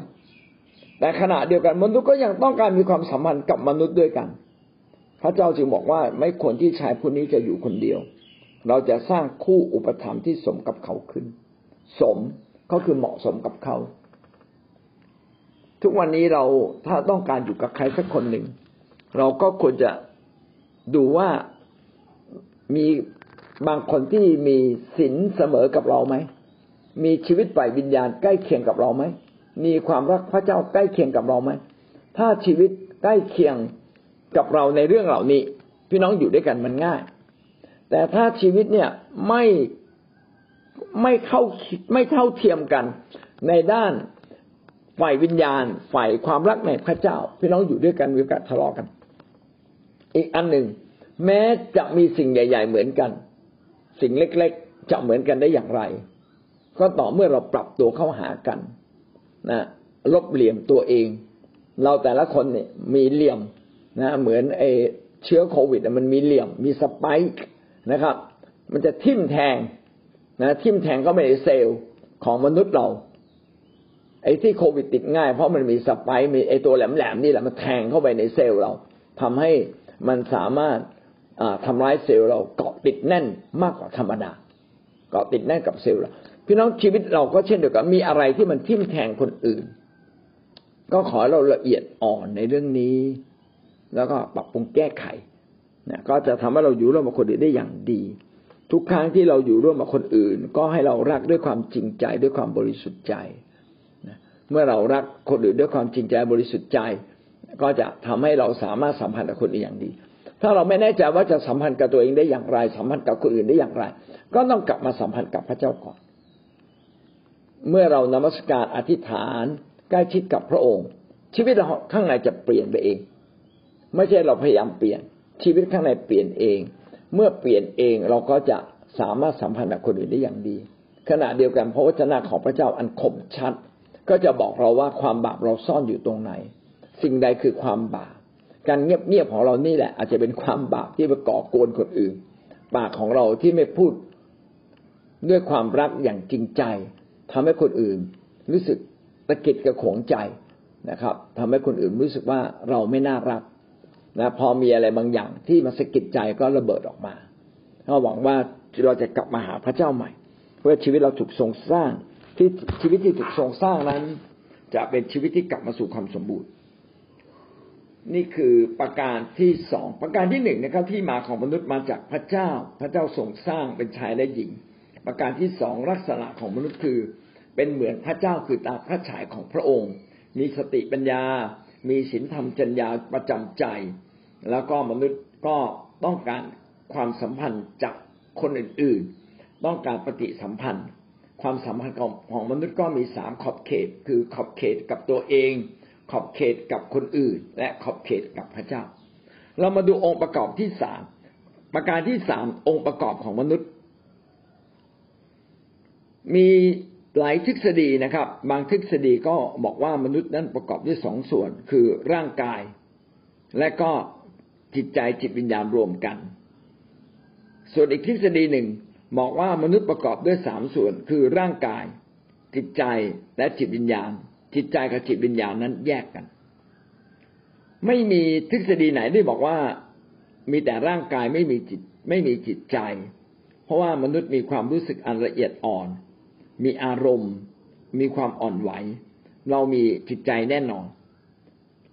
แต่ขณะเดียวกันมนุษย์ก็ยังต้องการมีความสัมพันธ์กับมนุษย์ด้วยกัน พระเจ้าจึงบอกว่าไม่ควรที่ชายผู้นี้จะอยู่คนเดียว เราจะสร้างคู่อุปถัมภ์ที่สมกับเขาขึ้น สมก็คือเหมาะสมกับเขา ทุกวันนี้เราถ้าต้องการอยู่กับใครสักคนหนึ่ง เราก็ควรจะดูว่ามีบางคนที่มีศีลเสมอกับเราไหม มีชีวิตฝ่ายวิญญาณใกล้เคียงกับเราไหม มีความรักพระเจ้าใกล้เคียงกับเราไหม ถ้าชีวิตใกล้เคียงกับเราในเรื่องเหล่านี้ พี่น้องอยู่ด้วยกันมันง่าย แต่ถ้าชีวิตเนี่ยไม่ไม่เข้าไม่เท่าเทียมกันในด้านฝ่ายวิญญาณ ฝ่ายความรักในพระเจ้า พี่น้องอยู่ด้วยกันมีโอกาสทะเลาะกัน อีกอันหนึ่ง แม้จะมีสิ่งใหญ่ ๆ เหมือนกัน สิ่งเล็ก ๆ จะเหมือนกันได้อย่างไร ก็ต่อเมื่อเราปรับตัวเข้าหากันนะลบเหลี่ยมตัวเอง เราแต่ละคนเนี่ยมีเหลี่ยมนะเหมือนไอเชื้อโควิดมันมีเหลี่ยมมีสไปค์ นะครับ มันจะทิ่มแทงนะทิ่มแทงก็ไม่ในเซลล์ของมนุษย์เรา ไอ้ที่โควิดติดง่าย เพราะมันมีสไปค์มีไอ้ตัวแหลมๆนี่แหละมันแทงเข้าไปในเซลล์เราทำให้มันสามารถทำร้ายเซลล์เราเกาะติดแน่นมากกว่าธรรมดาเกาะติดแน่นกับเซลล์เราพี่น้องชีวิตเราก็เช่นเดียวกันมีอะไรที่มันทิ่มแทงคนอื่น ก็ขอเราละเอียดอ่อนในเรื่องนี้ แล้วก็ปรับปรุงแก้ไข นะก็จะทำให้เราอยู่ร่วมกับคนอื่นได้อย่างดี ทุกครั้งที่เราอยู่ร่วมกับคนอื่น ก็ให้เรารักด้วยความจริงใจด้วยความบริสุทธิ์ใจนะเมื่อเรารักคนอื่นด้วยความจริงใจบริสุทธิ์ใจ ก็จะทำให้เราสามารถสัมพันธ์กับคนอื่นอย่างดี ถ้าเราไม่แน่ใจว่าจะสัมพันธ์กับตัวเองได้อย่างไร สัมพันธ์กับคนอื่นได้อย่างไร ก็ต้องกลับมาสัมพันธ์กับพระเจ้าก่อน เมื่อเรานมัสการอธิษฐานใกล้ชิดกับพระองค์ ชีวิตเราข้างในจะเปลี่ยนไปเอง ไม่ใช่เราพยายามเปลี่ยน ชีวิตข้างในเปลี่ยนเอง เมื่อเปลี่ยนเองเราก็จะสามารถสัมพันธ์กับคนอื่นได้อย่างดี ขณะเดียวกันพระวจนะของพระเจ้าอันคมชัด ก็จะบอกเราว่าความบาปเราซ่อนอยู่ตรงไหน สิ่งใดคือความบาปการเงียบๆของเรานี่แหละ อาจจะเป็นความบาปที่ไปก่อกวนคนอื่น ปากของเราที่ไม่พูดด้วยความรักอย่างจริงใจทำให้คนอื่น รู้สึกตะกิดกระขงใจนะครับทำให้คนอื่นรู้สึกว่าเราไม่น่ารัก นะพอมีอะไรบางอย่างที่มาสะกิดใจก็ระเบิดออกมาเราหวังว่าเราจะกลับมาหาพระเจ้าใหม่ เพื่อชีวิตเราถูกทรงสร้างที่ชีวิตที่ถูกทรงสร้างนั้น จะเป็นชีวิตที่กลับมาสู่ความสมบูรณ์ นี่คือประการที่สองประการที่หนึ่งนะครับ ที่มาของมนุษย์มาจากพระเจ้า พระเจ้าทรงสร้างเป็นชายและหญิง ประการที่สองลักษณะของมนุษย์คือ เป็นเหมือนพระเจ้าคือตาพระฉายของพระองค์ มีสติปัญญา มีศีลธรรมจัญญาประจำใจ แล้วก็มนุษย์ก็ต้องการความสัมพันธ์จากคนอื่นๆ ต้องการปฏิสัมพันธ์ ความสัมพันธ์ของของมนุษย์ก็มีสามขอบเขต คือขอบเขตกับตัวเอง ขอบเขตกับคนอื่น และขอบเขตกับพระเจ้า เรามาดูองค์ประกอบที่สามประการที่สามองค์ประกอบของมนุษย์ มี หลายทฤษฎีนะครับ บางทฤษฎีก็บอกว่ามนุษย์นั้นประกอบด้วยสองส่วน คือร่างกาย และก็จิตใจจิตวิญญาณรวมกัน ส่วนอีกทฤษฎีหนึ่งบอกว่ามนุษย์ประกอบด้วยสามส่วน คือร่างกาย จิตใจและจิตวิญญาณ จิตใจกับจิตวิญญาณนั้นแยกกัน ไม่มีทฤษฎีไหนที่บอกว่ามีแต่ร่างกายไม่มีจิตไม่มีจิตใจ เพราะว่ามนุษย์มีความรู้สึกอันละเอียดอ่อน มีอารมณ์ มีความอ่อนไหว เรามีจิตใจแน่นอน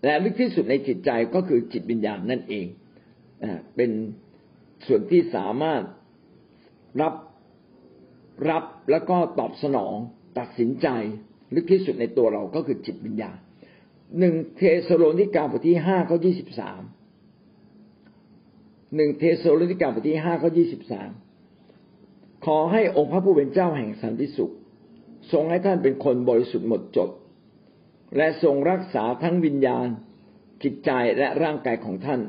และลึกที่สุดในจิตใจก็คือจิตวิญญาณนั่นเองเป็นส่วนที่สามารถรับรับแล้วก็ตอบสนองตัดสินใจ ลึกที่สุดในตัวเราก็คือจิตวิญญาณหนึ่งเทสโลนิกาบทที่ห้าข้อยี่สิบสามหนึ่งเทสโลนิกาบทที่ห้าข้อยี่สิบสามขอให้องค์พระผู้เป็นเจ้าแห่งสันติสุข ทรงให้ท่านเป็นคนบริสุทธิ์หมดจด และทรงรักษาทั้งวิญญาณ จิตใจและร่างกายของท่าน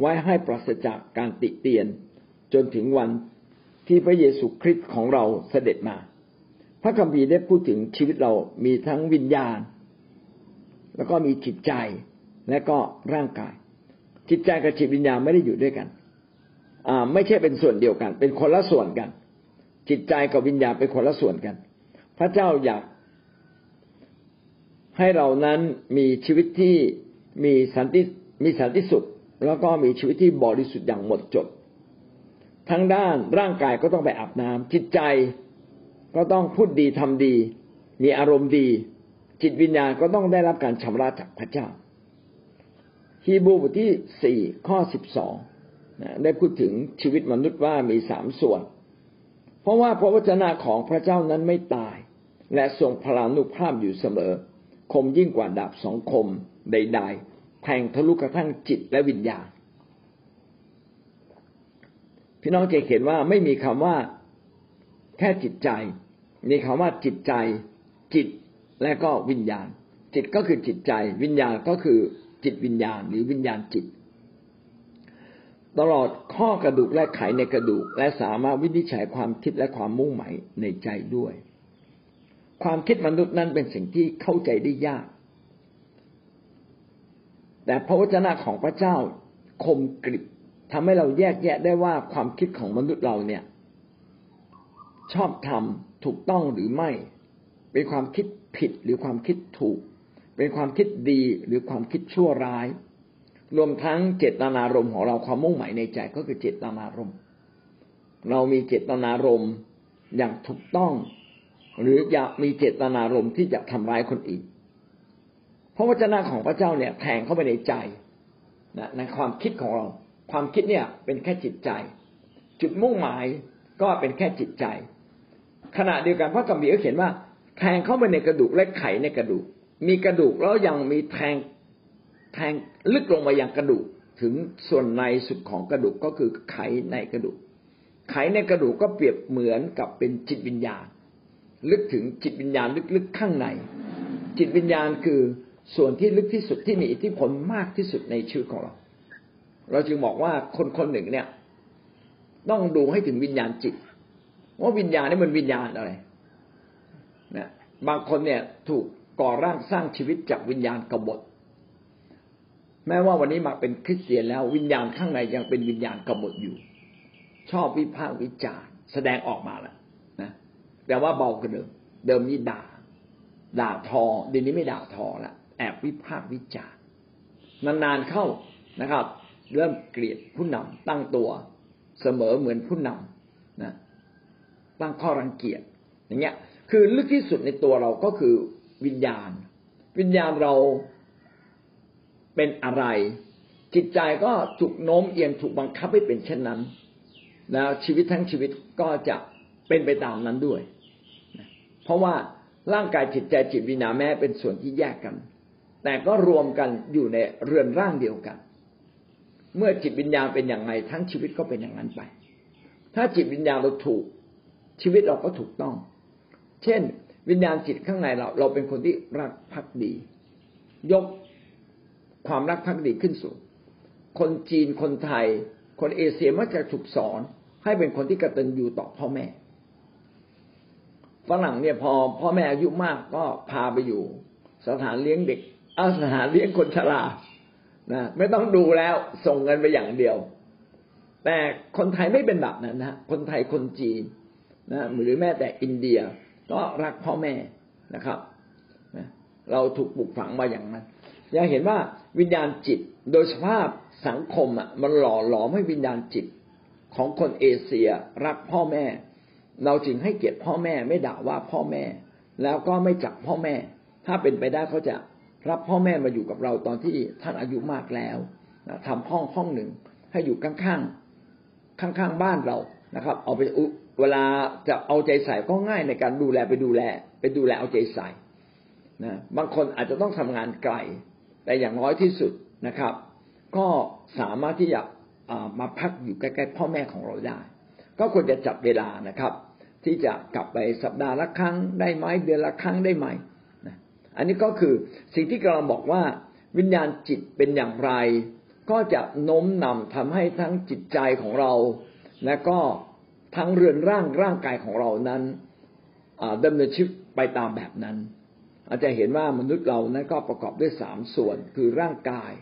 ไว้ให้ปราศจากการติเตียน จนถึงวันที่พระเยซูคริสต์ของเราเสด็จมา พระคัมภีร์ได้พูดถึงชีวิตเรามีทั้งวิญญาณ แล้วก็มีจิตใจและก็ร่างกาย จิตใจกับจิตวิญญาณไม่ได้อยู่ด้วยกันไม่ใช่เป็นส่วนเดียวกัน เป็นคนละส่วนกัน จิตใจกับวิญญาณเป็นคนละส่วนกัน พระเจ้าอยากให้เรานั้นมีชีวิตที่มีสันติมีสันติสุข แล้วก็มีชีวิตที่บริสุทธิ์อย่างหมดจด ทั้งด้านร่างกายก็ต้องไปอาบน้ำจิตใจก็ต้องพูดดีทำดี มีอารมณ์ดี จิตวิญญาณก็ต้องได้รับการชำระจากพระเจ้าฮีบรูบทที่สี่ข้อสิบสองได้พูดถึงชีวิตมนุษย์ว่ามีสามส่วน เพราะว่าพระวจนะของพระเจ้านั้นไม่ตาย และทรงพลานุภาพอยู่เสมอ คมยิ่งกว่าดาบสองคมใดๆแทงทะลุกระทั่งจิตและวิญญาณพี่น้องจะเห็นว่าไม่มีคำว่าแค่จิตใจ มีคำว่าจิตใจ จิตและก็วิญญาณ จิตก็คือจิตใจ วิญญาณก็คือจิตวิญญาณหรือวิญญาณจิต ตลอดข้อกระดูกและไขในกระดูก และสามารถวินิจฉัยความคิดและความมุ่งหมายในใจด้วย ความคิดมนุษย์นั้นเป็นสิ่งที่เข้าใจได้ยาก แต่พระวจนะของพระเจ้าคมกริบทำให้เราแยกแยะได้ว่าความคิดของมนุษย์เราเนี่ย ชอบทำถูกต้องหรือไม่ เป็นความคิดผิดหรือความคิดถูก เป็นความคิดดีหรือความคิดชั่วร้าย รวมทั้งเจตนารมณ์ของเราความมุ่งหมายในใจก็คือเจตนารมณ์ เรามีเจตนารมณ์อย่างถูกต้อง หรืออย่ามีเจตนารมณ์ที่จะทำร้ายคนอื่นเพราะวจนะของพระเจ้าเนี่ยแทงเข้าไปในใจนะในความคิดของเรา ความคิดเนี่ยเป็นแค่จิตใจ จุดมุ่งหมายก็เป็นแค่จิตใจ ขณะเดียวกันพระกัมภีก็เขียนว่า แทงเข้าไปในกระดูกและไขในกระดูก มีกระดูกแล้วยังมีแทงแทงลึกลงมายังกระดูกถึงส่วนในสุดของกระดูกก็คือไขในกระดูก ไขในกระดูกก็เปรียบเหมือนกับเป็นจิตวิญญาณ ลึกถึงจิตวิญญาณลึกๆข้างใน จิตวิญญาณคือส่วนที่ลึกที่สุดที่มีอิทธิพลมากที่สุดในชีวิตของเรา เราจึงบอกว่าคนคนหนึ่งเนี่ย ต้องดูให้ถึงวิญญาณจิต ว่าวิญญาณนี่มันวิญญาณอะไรนะบางคนเนี่ยถูกก่อร่างสร้างชีวิตจากวิญญาณกบฏ แม้ว่าวันนี้มาเป็นคริสเตียนแล้ววิญญาณข้างในยังเป็นวิญญาณกบฏอยู่ ชอบวิพากษ์วิจารณ์แสดงออกมาแล้วนะ แต่ว่าเบากว่าเดิม เดิมนี่ด่า ด่าทอเดี๋ยวนี้ไม่ด่าทอละแอบวิพากษ์วิจารณ์นานๆเข้านะครับ เริ่มเกลียดผู้นำตั้งตัวเสมอเหมือนผู้นำนะตั้งข้อรังเกียจอย่างเงี้ย คือลึกที่สุดในตัวเราก็คือวิญญาณ วิญญาณเราเป็นอะไร จิตใจก็ถูกโน้มเอียงถูกบังคับให้เป็นเช่นนั้น แล้วชีวิตทั้งชีวิตก็จะเป็นไปตามนั้นด้วย เพราะว่าร่างกายจิตใจจิตวิญญาณแม้เป็นส่วนที่แยกกัน แต่ก็รวมกันอยู่ในเรือนร่างเดียวกัน เมื่อจิตวิญญาณเป็นอย่างไรทั้งชีวิตก็เป็นอย่างนั้นไป ถ้าจิตวิญญาณเราถูก ชีวิตเราก็ถูกต้อง เช่น วิญญาณจิตข้างในเรา เราเป็นคนที่รักภักดี ยกความรักภักดีขึ้นสูงคนจีนคนไทย คนเอเชียมักจะถูกสอน ให้เป็นคนที่กตัญญูต่อพ่อแม่ ฝรั่งเนี่ยพอพ่อแม่อายุมากก็พาไปอยู่ สถานเลี้ยงเด็กเอาสถานเลี้ยงคนชรานะไม่ต้องดูแล้วส่งเงินไปอย่างเดียว แต่คนไทยไม่เป็นแบบนั้นนะคนไทยคนจีนนะหรือแม้แต่อินเดียก็รักพ่อแม่นะครับนะเราถูกปลูกฝังมาอย่างนั้นอยากเห็นว่าวิญญาณจิตโดยสภาพสังคมอะมันหล่อหลอมให้วิญญาณจิตของคนเอเชีย รักพ่อแม่ เราจึงให้เกียรติพ่อแม่ไม่ด่าว่าพ่อแม่ แล้วก็ไม่จับพ่อแม่ ถ้าเป็นไปได้เขาจะรับพ่อแม่มาอยู่กับเราตอนที่ท่านอายุมากแล้วนะทำห้องห้องหนึ่ง ให้อยู่ข้างๆข้างๆบ้านเรานะครับ เอาไปเวลาจะเอาใจใส่ก็ง่ายในการดูแลไปดูแล ไปดูแลเอาใจใส่นะบางคนอาจจะต้องทำงานไกล แต่อย่างน้อยที่สุดนะครับ ก็สามารถที่จะมาพักอยู่ใกล้ๆพ่อแม่ของเราได้ ก็ควรจะจับเวลานะครับ ที่จะกลับไปสัปดาห์ละครั้งได้ไหมเดือนละครั้งได้ไหมอันนี้ก็คือสิ่งที่กำลังบอกว่าวิญญาณจิตเป็นอย่างไร ก็จะโน้มนำทำให้ทั้งจิตใจของเรา และก็ทั้งเรือนร่างร่างกายของเรานั้นดำเนินชีวิตไปตามแบบนั้น อาจจะเห็นว่ามนุษย์เรานั้นก็ประกอบด้วยสามส่วนคือร่างกาย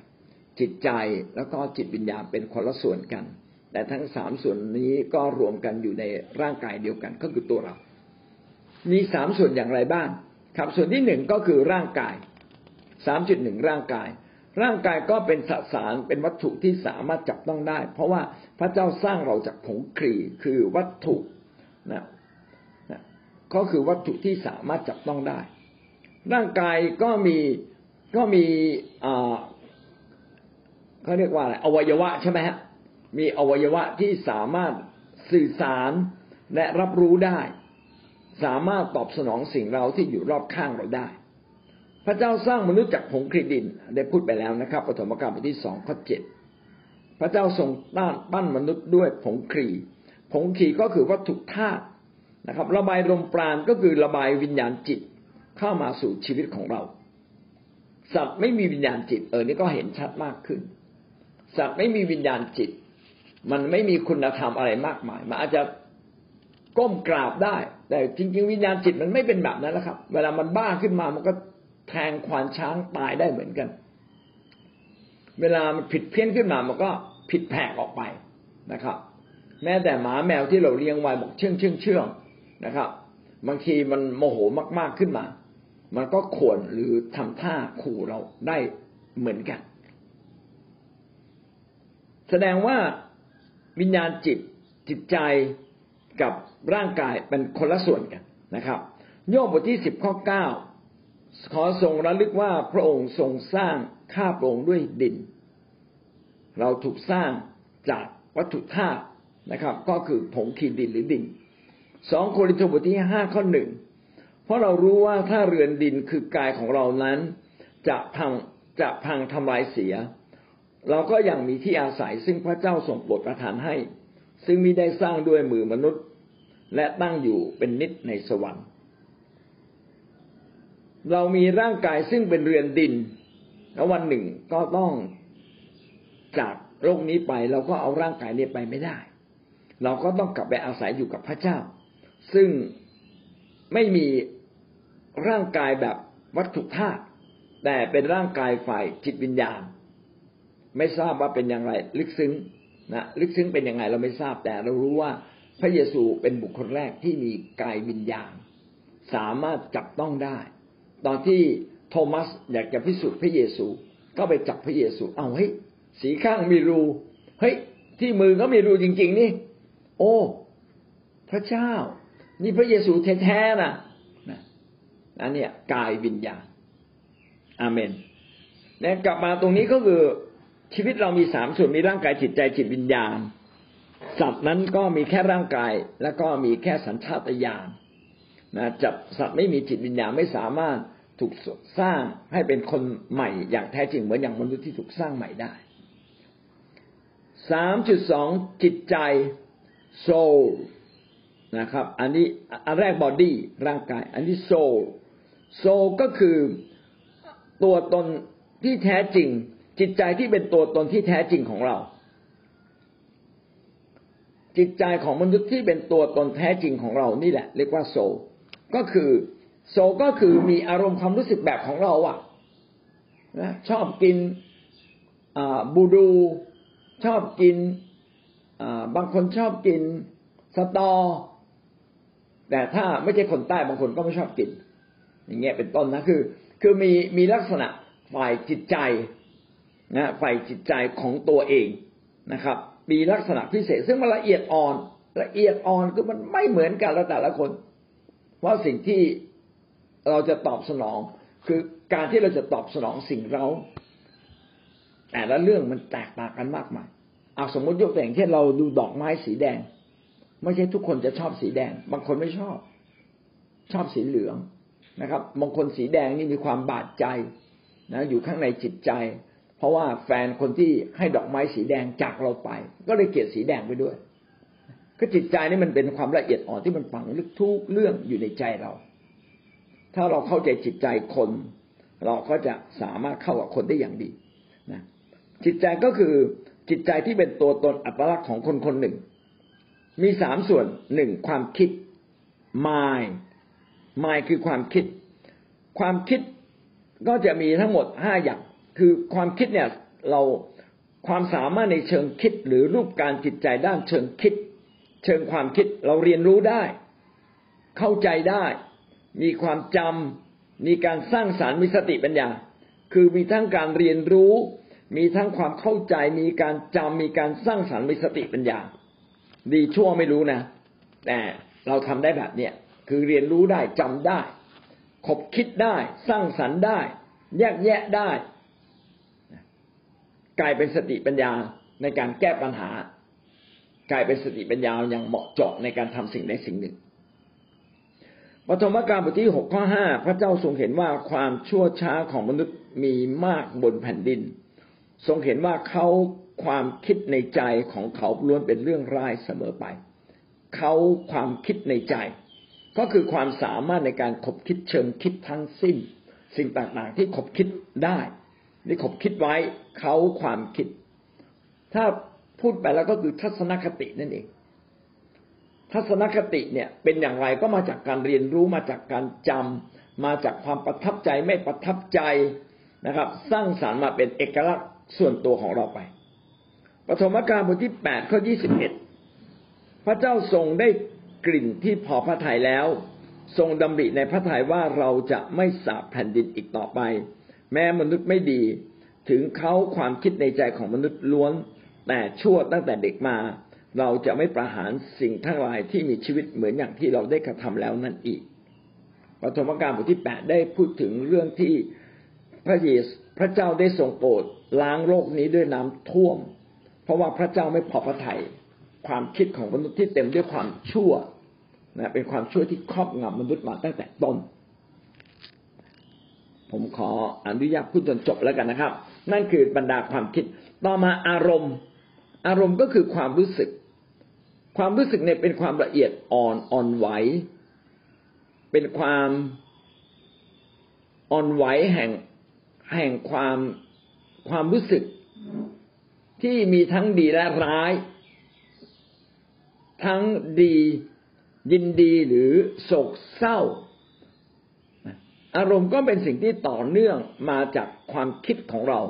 จิตใจแล้วก็จิตวิญญาณเป็นคนละส่วนกัน แต่ทั้งสามส่วนนี้ก็รวมกันอยู่ในร่างกายเดียวกันก็คือตัวเรา มีสามส่วนอย่างไรบ้าง ครับ ส่วนที่หนึ่งก็คือร่างกายสามจุดหนึ่งร่างกาย ร่างกายก็เป็นสสารเป็นวัตถุที่สามารถจับต้องได้ เพราะว่าพระเจ้าสร้างเราจากผงครีคือวัตถุนะนะก็คือวัตถุที่สามารถจับต้องได้ ร่างกายก็มีก็มีเขาเรียกว่าอะไรอวัยวะใช่ไหมฮะ มีอวัยวะที่สามารถสื่อสารและรับรู้ได้ สามารถตอบสนองสิ่งเราที่อยู่รอบข้างเราได้ พระเจ้าสร้างมนุษย์จากผงคริดิน ได้พูดไปแล้วนะครับปฐมกาลบทที่สองข้อเจ็ดพระเจ้าทรงต้านปั้นมนุษย์ด้วยผงครีผงครีก็คือวัตถุธาตุนะครับ ระบายลมปราณก็คือระบายวิญญาณจิตเข้ามาสู่ชีวิตของเรา สัตว์ไม่มีวิญญาณจิต เออนี่ก็เห็นชัดมากขึ้น สัตว์ไม่มีวิญญาณจิต มันไม่มีคุณธรรมอะไรมากมาย มันอาจจะก้มกราบได้ แต่จริง ๆ วิญญาณจิตมันไม่เป็นแบบนั้นแล้วครับ เวลามันบ้าขึ้นมามันก็แทงควานช้างตายได้เหมือนกัน เวลามันผิดเพี้ยนขึ้นมามันก็ผิดแผกออกไปนะครับ แม้แต่หมาแมวที่เราเลี้ยงไว้บอกเชื่องเชื่องเชื่องนะครับ บางทีมันโมโหมากๆขึ้นมา มันก็ข่วนหรือทำท่าขู่เราได้เหมือนกัน แสดงว่า วิญญาณจิตจิตใจกับร่างกายเป็นคนละส่วนกันนะครับ โยบบทที่สิบข้อเก้าขอทรงระลึกว่าพระองค์ทรงสร้างข้าพระองค์ด้วยดิน เราถูกสร้างจากวัตถุธาตุนะครับ ก็คือผงขีดดินหรือดินสองโครินธ์บทที่ห้าข้อหนึ่งเพราะเรารู้ว่าถ้าเรือนดินคือกายของเรานั้น จะพังจะพังทำลายเสีย เราก็ยังมีที่อาศัยซึ่งพระเจ้าทรงโปรดประทานให้ ซึ่งมิได้สร้างด้วยมือมนุษย์ และตั้งอยู่เป็นนิจในสวรรค์ เรามีร่างกายซึ่งเป็นเรือนดิน แล้ววันหนึ่งก็ต้องจากโลกนี้ไปเราก็เอาร่างกายนี้ไปไม่ได้ เราก็ต้องกลับไปอาศัยอยู่กับพระเจ้า ซึ่งไม่มีร่างกายแบบวัตถุธาตุแต่เป็นร่างกายฝ่ายจิตวิญญาณ ไม่ทราบว่าเป็นอย่างไร ลึกซึ้งนะลึกซึ้งเป็นยังไงเราไม่ทราบแต่เรารู้ว่าพระเยซูเป็นบุคคลแรกที่มีกายวิญญาณสามารถจับต้องได้ ตอนที่โทมัสอยากจะพิสูจน์พระเยซูก็ไปจับพระเยซู เอาเฮ้ยสีข้างมีรูเฮ้ยที่มือก็มีรูจริง ๆ นี่ โอ้ พระเจ้า นี่พระเยซูแท้ๆนะนะอันเนี้ยกายวิญญาณอาเมนแล้วกลับมาตรงนี้ก็คือ ชีวิตเรามีสามส่วนมีร่างกายจิตใจจิตวิญญาณ สัตว์นั้นก็มีแค่ร่างกายแล้วก็มีแค่สัญชาตญาณนะจับสัตว์ไม่มีจิตวิญญาณไม่สามารถถูกสร้างให้เป็นคนใหม่อย่างแท้จริงเหมือนอย่างมนุษย์ที่ถูกสร้างใหม่ได้สามจุดสองจิตใจโซลนะครับ อันนี้อันแรกบอดี้ร่างกาย อันที่โซลโซลก็คือตัวตนที่แท้จริง จิตใจที่เป็นตัวตนที่แท้จริงของเรา จิตใจของมนุษย์ที่เป็นตัวตนแท้จริงของเรานี่แหละ เรียกว่าโซ ก็คือโศกก็คือมีอารมณ์ความรู้สึกแบบของเราอะนะชอบกินบูดู ชอบกินบางคนชอบกินสตอ แต่ถ้าไม่ใช่คนใต้บางคนก็ไม่ชอบกิน อย่างเงี้ยเป็นต้นนะคือ คือมีมีลักษณะฝ่ายจิตใจ นะฝ่ายจิตใจของตัวเองนะครับ มีลักษณะพิเศษ ซึ่งมันละเอียดอ่อน ละเอียดอ่อนคือมันไม่เหมือนกันล้วแต่ละคน ว่าสิ่งที่เราจะตอบสนอง คือการที่เราจะตอบสนองสิ่งเรา แต่ละเรื่องมันแตกต่างกันมากมายเอาสมมติยกตัวอย่างเช่นเราดูดอกไม้สีแดง ไม่ใช่ทุกคนจะชอบสีแดง บางคนไม่ชอบ ชอบสีเหลืองนะครับบางคนสีแดงนี่มีความบาดใจนะอยู่ข้างในจิตใจ ราะว่าแฟนคนที่ให้ดอกไม้สีแดงจากเราไป ก็เลยเกลียดสีแดงไปด้วย ก็จิตใจนี่มันเป็นความละเอียดอ่อนที่มันฝังลึกทุกเรื่องอยู่ในใจเรา ถ้าเราเข้าใจจิตใจคน เราก็จะสามารถเข้ากับคนได้อย่างดีนะจิตใจก็คือจิตใจที่เป็นตัวตนอัตลักษณ์ของคนคนหนึ่ง มีสามส่วนหนึ่งความคิด mind mind คือความคิด ความคิดก็จะมีทั้งหมดห้าอย่าง คือความคิดเนี่ยเราความสามารถในเชิงคิดหรือรูปการจิตใจด้านเชิงคิด เชิงความคิดเราเรียนรู้ได้ เข้าใจได้ มีความจำมีการสร้างสารรค์มีสติปัญญา คือมีทั้งการเรียนรู้ มีทั้งความเข้าใจ มีการจำมีการสร้างสารรค์มีสติปัญญา ดีชั่วไม่รู้นะ แต่เราทำได้แบบเนี้ยคือเรียนรู้ได้จำได้คบคิดได้ สร้างสรรค์ได้ แยกแยะได้ กลายเป็นสติปัญญาในการแก้ปัญหา กลายเป็นสติปัญญาอย่างเหมาะเจาะในการทำสิ่งใดสิ่งหนึ่งปฐมกาลบทที่หกข้อห้าพระเจ้าทรงเห็นว่าความชั่วช้าของมนุษย์มีมากบนแผ่นดิน ทรงเห็นว่าเขาความคิดในใจของเขาล้วนเป็นเรื่องร้ายเสมอไป เขาความคิดในใจ ก็คือความสามารถในการขบคิดเชิงคิดทั้งสิ้น สิ่งต่างๆที่ขบคิดได้ นี่ขบคิดไว้เขาความคิด ถ้าพูดไปแล้วก็คือทัศนคตินั่นเอง ทัศนคติเนี่ย เป็นอย่างไรก็มาจากการเรียนรู้มาจากการจำมาจากความประทับใจไม่ประทับใจนะครับ สร้างสารรค์มาเป็นเอกลักษณ์ส่วนตัวของเราไปปฐมกาลบทที่แปดข้อยี่สิบเอ็ดพระเจ้าทรงได้กลิ่นที่พอพระทัยแล้ว ทรงดำริในพระทัยว่าเราจะไม่สาบแผ่นดินอีกต่อไป แม้มนุษย์ไม่ดี ถึงเขาความคิดในใจของมนุษย์ล้วน แต่ชั่วตั้งแต่เด็กมา เราจะไม่ประหารสิ่งทั้งหลายที่มีชีวิตเหมือนอย่างที่เราได้กระทำแล้วนั่นอีกปฐมกาลบทที่แปดได้พูดถึงเรื่องที่พระเยซูพระเจ้าได้ทรงโปรดล้างโลกนี้ด้วยน้ำท่วม เพราะว่าพระเจ้าไม่พอพระทยัยความคิดของมนุษย์ที่เต็มด้วยความชั่วนะเป็นความชั่วที่ครอบงำมนุษย์มาตั้งแต่ต้น ผมขออนุญาตพูดจนจบแล้วกันนะครับ นั่นคือบรรดาความคิด ต่อมาอารมณ์ อารมณ์ก็คือความรู้สึก ความรู้สึกเนี่ยเป็นความละเอียดอ่อนอ่อนไหว เป็นความอ่อนไหวแห่งแห่งความความรู้สึกที่มีทั้งดีและร้าย ทั้งดียินดีหรือโศกเศร้า อารมณ์ก็เป็นสิ่งที่ต่อเนื่องมาจากความคิดของเรา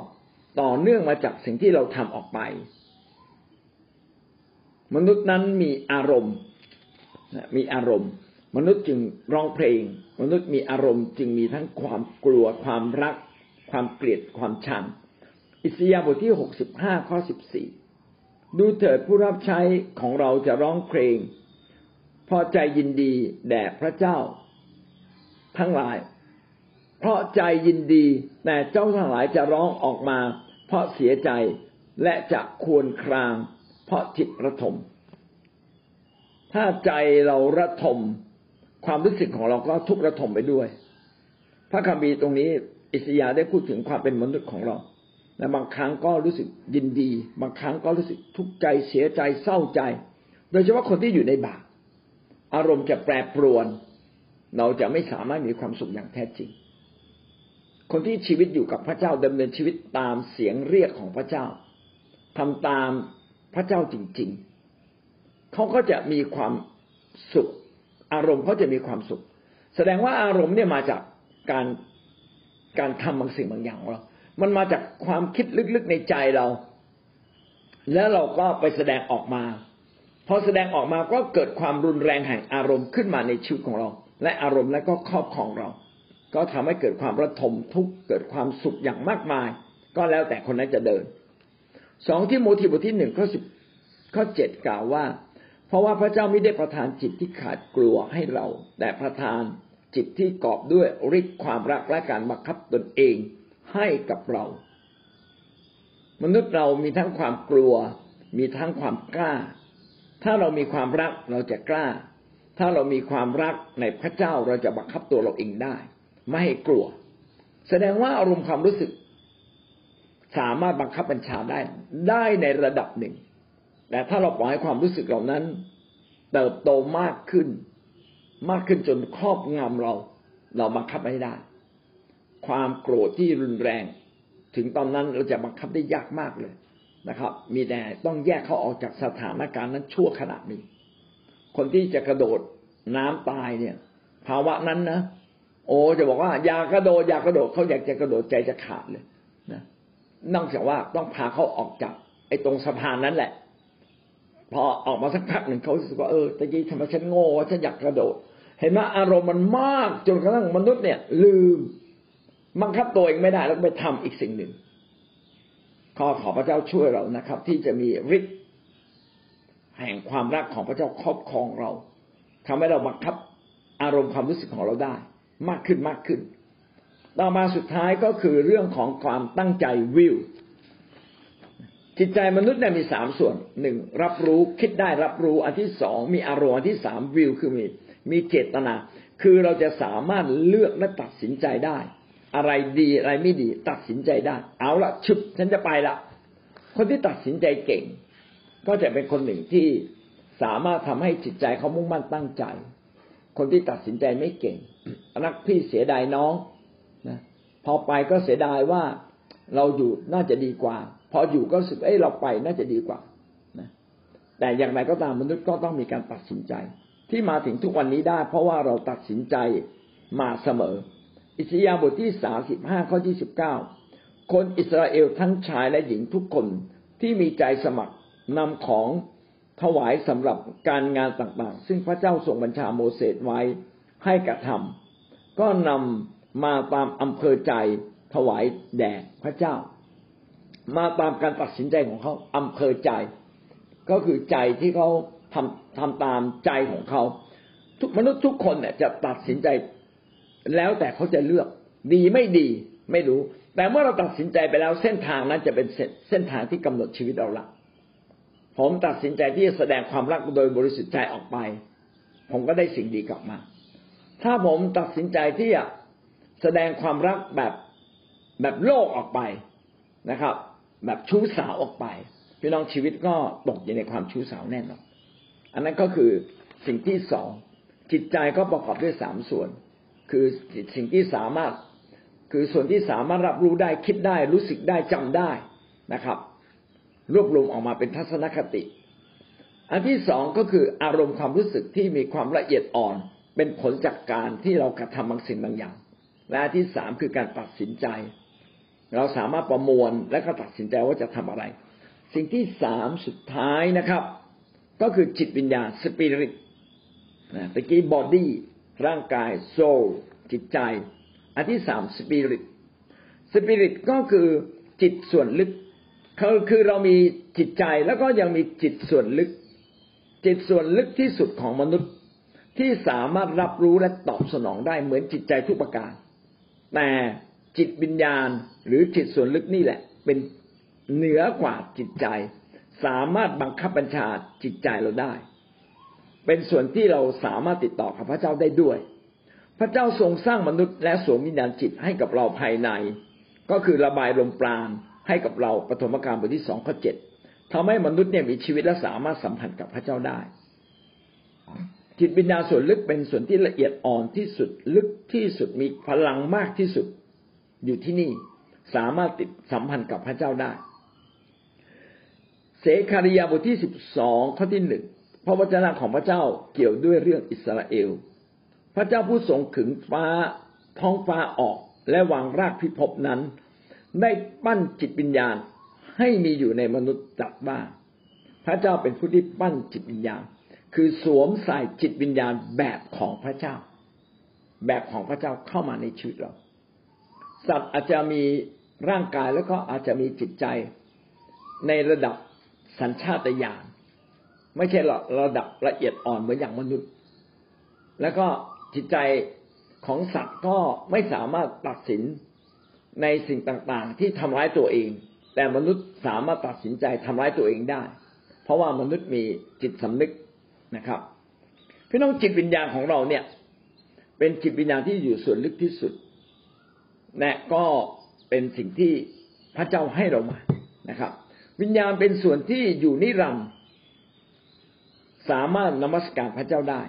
ต่อเนื่องมาจากสิ่งที่เราทำออกไป มนุษย์นั้นมีอารมณ์มีอารมณ์ มนุษย์จึงร้องเพลง มนุษย์มีอารมณ์จึงมีทั้งความกลัวความรัก ความเกลียดความชังอิสยาบทที่หกสิบห้าข้อสิบสี่ดูเถิดผู้รับใช้ของเราจะร้องเพลง พอใจยินดีแด่พระเจ้า ทั้งหลาย เพราะใจยินดี แต่เจ้าทั้งหลายจะร้องออกมา เพราะเสียใจและจะควรคราง เพราะจิตระทม ถ้าใจเราระทม ความรู้สึกของเราก็ทุกระทมไปด้วย พระคัมภีร์ตรงนี้ อิสยาได้พูดถึงความเป็นมนุษย์ของเราและบางครั้งก็รู้สึกยินดี บางครั้งก็รู้สึกทุกข์ใจเสียใจเศร้าใจ โดยเฉพาะคนที่อยู่ในบาปอารมณ์จะแปรปรวน เราจะไม่สามารถมีความสุขอย่างแท้จริง คนที่ชีวิตอยู่กับพระเจ้าดำเนินชีวิตตามเสียงเรียกของพระเจ้าทำตามพระเจ้าจริง ๆ เขาก็จะมีความสุข อารมณ์เขาจะมีความสุข แสดงว่าอารมณ์เนี่ยมาจากการการทำบางสิ่งบางอย่างของเรา มันมาจากความคิดลึกๆในใจเรา แล้วเราก็ไปแสดงออกมา พอแสดงออกมาก็เกิดความรุนแรงแห่งอารมณ์ขึ้นมาในชีวิตของเรา และอารมณ์แล้วก็ครอบครองเรา ก็ทำให้เกิดความระทมทุกข์เกิดความสุขอย่างมากมาย ก็แล้วแต่คนนั้นจะเดินสองที่โมทีบทที่หนึ่งข้อสิบข้อเจ็ดกล่าวว่า เพราะว่าพระเจ้าไม่ได้ประทานจิตที่ขาดกลัวให้เรา แต่ประทานจิตที่กอบด้วยฤทธิ์ความรักและการบังคับตนเองให้กับเรา มนุษย์เรามีทั้งความกลัว มีทั้งความกล้า ถ้าเรามีความรักเราจะกล้า ถ้าเรามีความรักในพระเจ้าเราจะบังคับตัวเราเองได้ ไม่ให้กลัว แสดงว่าอารมณ์ความรู้สึก สามารถบังคับบัญชาได้ ได้ในระดับหนึ่ง แต่ถ้าเราปล่อยให้ความรู้สึกเหล่านั้น เติบโตมากขึ้น มากขึ้นจนครอบงำเรา เราบังคับไม่ได้ ความโกรธที่รุนแรง ถึงตอนนั้นเราจะบังคับได้ยากมากเลยนะครับ มีแต่ต้องแยกเขาออกจากสถานการณ์นั้นชั่วขณะนี้ คนที่จะกระโดดน้ำตายเนี่ย ภาวะนั้นนะ โอ้จะบอกว่า อยากกระโดดอยากกระโดดเขาอยากจะกระโดดใจจะขาดเลยนะนอกจากว่าต้องพาเขาออกจาก ไอ้ตรงสะพานนั้นแหละ พอออกมาสักพักหนึ่งเขาสึกว่าเออตะกี้ทำไมฉันโง่ฉันอยากกระโดด เห็นไหมอารมณ์มันมากจนกระทั่งมนุษย์เนี่ย ลืมบังคับตัวเองไม่ได้แล้วไปทำอีกสิ่งหนึ่งขอขอพระเจ้าช่วยเรานะครับ ที่จะมีฤทธิ์แห่งความรักของพระเจ้าครอบครองเราทำให้เราบังคับอารมณ์ความรู้สึกของเราได้ มากขึ้นมากขึ้น ต่อมาสุดท้ายก็คือเรื่องของความตั้งใจวิวจิตใจมนุษย์เนี่ยมีสามส่วนหนึ่งรับรู้คิดได้รับรู้อันที่สองมีอารมณ์อันที่สามวิวคือมีมีเจตนา คือเราจะสามารถเลือกและตัดสินใจได้ อะไรดีอะไรไม่ดี ตัดสินใจได้ เอาละชุบฉันจะไปละคนที่ตัดสินใจเก่ง ก็จะเป็นคนหนึ่งที่สามารถทำให้จิตใจเขามุ่งมั่นตั้งใจ คนที่ตัดสินใจไม่เก่ง รักพี่เสียดายน้องนะพอไปก็เสียดายว่าเราอยู่น่าจะดีกว่า พออยู่ก็รู้สึกเอ้ยเราไปน่าจะดีกว่านะแต่อย่างไรก็ตามมนุษย์ก็ต้องมีการตัดสินใจ ที่มาถึงทุกวันนี้ได้ เพราะว่าเราตัดสินใจมาเสมอ อิสยาบทที่สาสิบห้าข้อที่สิบเก้าคนอิสราเอลทั้งชายและหญิงทุกคนที่มีใจสมัครนำของถวายสำหรับการงานต่างๆ ซึ่งพระเจ้าทรงบัญชาโมเสสไว้ ให้กระทำก็นำมาตามอำเภอใจถวายแด่พระเจ้า มาตามการตัดสินใจของเขาอำเภอใจ ก็คือใจที่เขาทำทำตามใจของเขาทุกมนุษย์ทุกคนเนี่ยจะตัดสินใจ แล้วแต่เขาจะเลือก ดีไม่ดีไม่รู้ แต่เมื่อเราตัดสินใจไปแล้วเส้นทางนั้นจะเป็นเส้นทางที่กำหนดชีวิตเราละผมตัดสินใจที่จะแสดงความรักโดยบริสุทธิ์ใจออกไป ผมก็ได้สิ่งดีกลับมา ถ้าผมตัดสินใจที่จะแสดงความรักแบบแบบโลกออกไปนะครับ แบบชู้สาวออกไปพี่น้องชีวิตก็ตกอยู่ในความชู้สาวแน่นอนอันนั้นก็คือสิ่งที่สองจิตใจก็ประกอบด้วยสามส่วน คือสิ่งที่สามารถ คือส่วนที่สามารถรับรู้ได้คิดได้ รู้สึกได้จำได้นะครับ รวบรวมออกมาเป็นทัศนคติ อันที่สองก็คืออารมณ์ความรู้สึกที่มีความละเอียดอ่อน เป็นผลจากการที่เรากระทำบางสิ่งบางอย่าง และที่สามคือการตัดสินใจ เราสามารถประมวลและก็ตัดสินใจว่าจะทำอะไร สิ่งที่สามสุดท้ายนะครับ ก็คือจิตวิญญาณสปิริตนะตะกี้บอดี้ร่างกายโซลจิตใจ อันที่สามสปิริตสปิริตก็คือจิตส่วนลึกคือคือเรามีจิตใจแล้วก็ยังมีจิตส่วนลึก จิตส่วนลึกที่สุดของมนุษย์ ที่สามารถรับรู้และตอบสนองได้เหมือนจิตใจทุกประการ แต่จิตวิญญาณหรือจิตส่วนลึกนี่แหละ เป็นเหนือกว่าจิตใจ สามารถบังคับบัญชาจิตใจเราได้ เป็นส่วนที่เราสามารถติดต่อกับพระเจ้าได้ด้วย พระเจ้าทรงสร้างมนุษย์และสวมวิญญาณจิตให้กับเราภายใน ก็คือระบายลมปราณให้กับเราปฐมกาลบทที่สองข้อเจ็ดทำให้มนุษย์เนี่ยมีชีวิตและสามารถสัมพันธ์กับพระเจ้าได้ จิตวิญญาณส่วนลึกเป็นส่วนที่ละเอียดอ่อนที่สุดลึกที่สุดมีพลังมากที่สุด อยู่ที่นี่สามารถติดสัมพันธ์กับพระเจ้าได้ เสคาริยาบทที่สิบสองข้อที่หนึ่งพระวจนะของพระเจ้าเกี่ยวด้วยเรื่องอิสราเอล พระเจ้าผู้ทรงขึงฟ้าท้องฟ้าออกและวางรากพิภพนั้น ได้ปั้นจิตวิญญาณให้มีอยู่ในมนุษย์จักบ้าพระเจ้าเป็นผู้ที่ปั้นจิตวิญญาณ คือสวมใส่จิตวิญญาณแบบของพระเจ้า แบบของพระเจ้าเข้ามาในชีวิตเรา สัตว์อาจจะมีร่างกายแล้วก็อาจจะมีจิตใจในระดับสัญชาตญาณไม่ใช่ระดับละเอียดอ่อนเหมือนอย่างมนุษย์ แล้วก็จิตใจของสัตว์ก็ไม่สามารถตัดสินในสิ่งต่างๆ ที่ทำร้ายตัวเอง แต่มนุษย์สามารถตัดสินใจทำร้ายตัวเองได้ เพราะว่ามนุษย์มีจิตสำนึก นะครับพี่น้องจิตวิญญาณของเราเนี่ย เป็นจิตวิญญาณที่อยู่ส่วนลึกที่สุดและก็เป็นสิ่งที่พระเจ้าให้เรามานะครับ วิญญาณเป็นส่วนที่อยู่นิรันดร์สามารถนมัสการพระเจ้าได้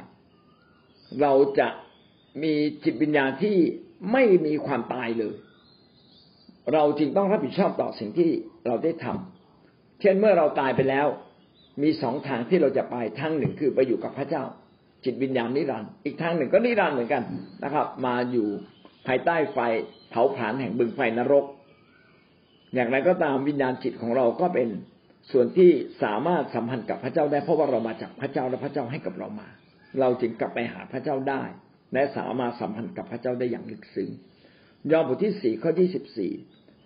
เราจะมีจิตวิญญาณที่ไม่มีความตายเลย เราจึงต้องรับผิดชอบต่อสิ่งที่เราได้ทำเช่นเมื่อเราตายไปแล้ว มีสองทางที่เราจะไปทางหนึ่งคือไปอยู่กับพระเจ้า จิตวิญญาณนิรันดร์อีกทางหนึ่งก็นิรันดร์เหมือนกันนะครับ มาอยู่ภายใต้ไฟเผาผลาญแห่งบึงไฟนรก อย่างไรก็ตามวิญญาณจิตของเราก็เป็นส่วนที่สามารถสัมพันธ์กับพระเจ้าได้เพราะว่าเรามาจากพระเจ้าและพระเจ้าให้กับเรามา เราจึงกลับไปหาพระเจ้าได้ และสามารถสัมพันธ์กับพระเจ้าได้อย่างลึกซึ้งยอห์นบทที่สี่ข้อที่สิบสี่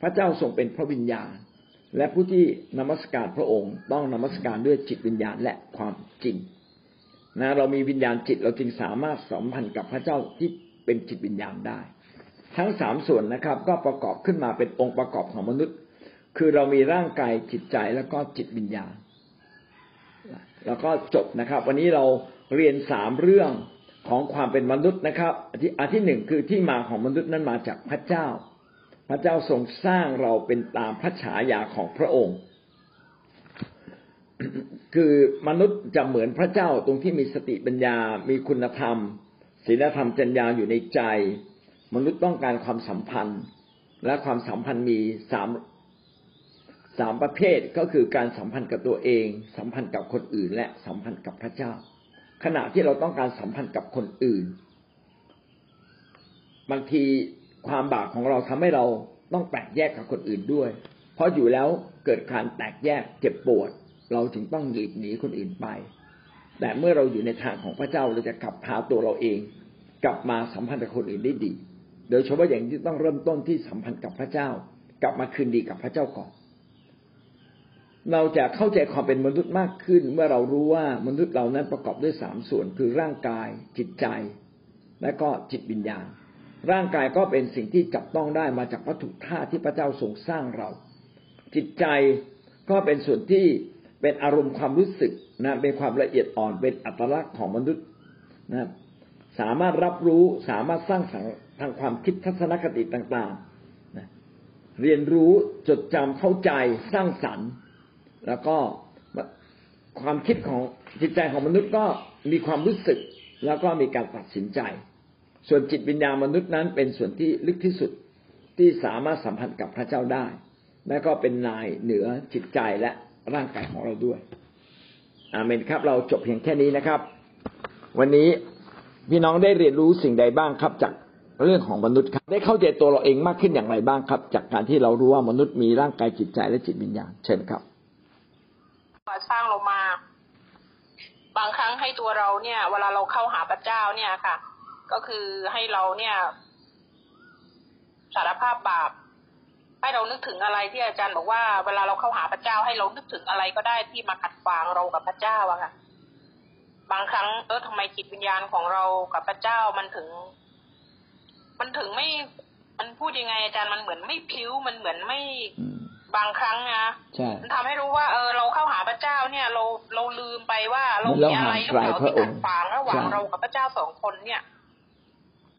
พระเจ้าทรงเป็นพระวิญญาณ และผู้ที่นมัสการพระองค์ต้องนมัสการด้วยจิตวิญญาณและความจริงนะเรามีวิญญาณจิตเราจึงสามารถสัมพันธ์กับพระเจ้าที่เป็นจิตวิญญาณได้ ทั้งสามส่วนนะครับ ก็ประกอบขึ้นมาเป็นองค์ประกอบของมนุษย์ คือเรามีร่างกายจิตใจแล้วก็จิตวิญญาณ แล้วก็จบนะครับ วันนี้เราเรียนสามเรื่องของความเป็นมนุษย์นะครับอันที่หนึ่งคือที่มาของมนุษย์นั้นมาจากพระเจ้า พระเจ้าทรงสร้างเราเป็นตามพระฉายาของพระองค์ คือมนุษย์จะเหมือนพระเจ้าตรงที่มีสติปัญญา มีคุณธรรมศีลธรรมจัญญาอยู่ในใจ มนุษย์ต้องการความสัมพันธ์ และความสัมพันธ์มีสามสามประเภทก็คือการสัมพันธ์กับตัวเอง สัมพันธ์กับคนอื่น และสัมพันธ์กับพระเจ้า ขณะที่เราต้องการสัมพันธ์กับคนอื่น บางที ความบาปของเราทำให้เราต้องแตกแยกกับคนอื่นด้วย เพราะอยู่แล้วเกิดการแตกแยกเจ็บปวด เราจึงต้องหลีกหนีคนอื่นไป แต่เมื่อเราอยู่ในทางของพระเจ้าเราจะกลับพาตัวเราเอง กลับมาสัมพันธ์กับคนอื่นได้ดี โดยเฉพาะอย่างที่ต้องเริ่มต้นที่สัมพันธ์กับพระเจ้า กลับมาคืนดีกับพระเจ้าก่อนเราจะเข้าใจความเป็นมนุษย์มากขึ้น เมื่อเรารู้ว่ามนุษย์เรานั้นประกอบด้วยสามส่วนคือร่างกาย จิตใจ และก็จิตวิญญาณ ร่างกายก็เป็นสิ่งที่จับต้องได้มาจากวัตถุธาตุที่พระเจ้าทรงสร้างเรา จิตใจก็เป็นส่วนที่เป็นอารมณ์ความรู้สึกนะเป็นความละเอียดอ่อนเป็นอัตลักษณ์ของมนุษย์นะสามารถรับรู้สามารถสร้างสรรค์ทางความคิดทัศนคติต่างๆนะเรียนรู้จดจำเข้าใจสร้างสรรค์ แล้วก็ความคิดของจิตใจของมนุษย์ก็มีความรู้สึกแล้วก็มีการตัดสินใจ ส่วนจิตวิญญาณมนุษย์นั้นเป็นส่วนที่ลึกที่สุดที่สามารถสัมพันธ์กับพระเจ้าได้ และก็เป็นนายเหนือจิตใจและร่างกายของเราด้วย อาเมนครับ เราจบเพียงแค่นี้นะครับ วันนี้พี่น้องได้เรียนรู้สิ่งใดบ้างครับ จากเรื่องของมนุษย์ครับ ได้เข้าใจตัวเราเองมากขึ้นอย่างไรบ้างครับ จากการที่เรารู้ว่ามนุษย์มีร่างกายจิตใจและจิตวิญญาณ เชิญครับสร้างเรามา บางครั้งให้ตัวเราเนี่ย เวลาเราเข้าหาพระเจ้าเนี่ยค่ะ ก็คือให้เราเนี่ย สารภาพบาป ให้เรานึกถึงอะไรที่อาจารย์บอกว่าเวลาเราเข้าหาพระเจ้าให้เรานึกถึงอะไรก็ได้ที่มาขัดขวางเรากับพระเจ้าอะค่ะบางครั้งเออทำไมจิตวิญญาณของเรากับพระเจ้ามันถึง มันถึงไม่ มันพูดยังไงอาจารย์มันเหมือนไม่พิ้วมันเหมือนไม่บางครั้งนะมันทำให้รู้ว่าเออเราเข้าหาพระเจ้าเนี่ย เราเราลืมไปว่าเรามีอะไรหรือเปล่าที่ขัดขวางระหว่างเรากับพระเจ้าสองคนเนี่ย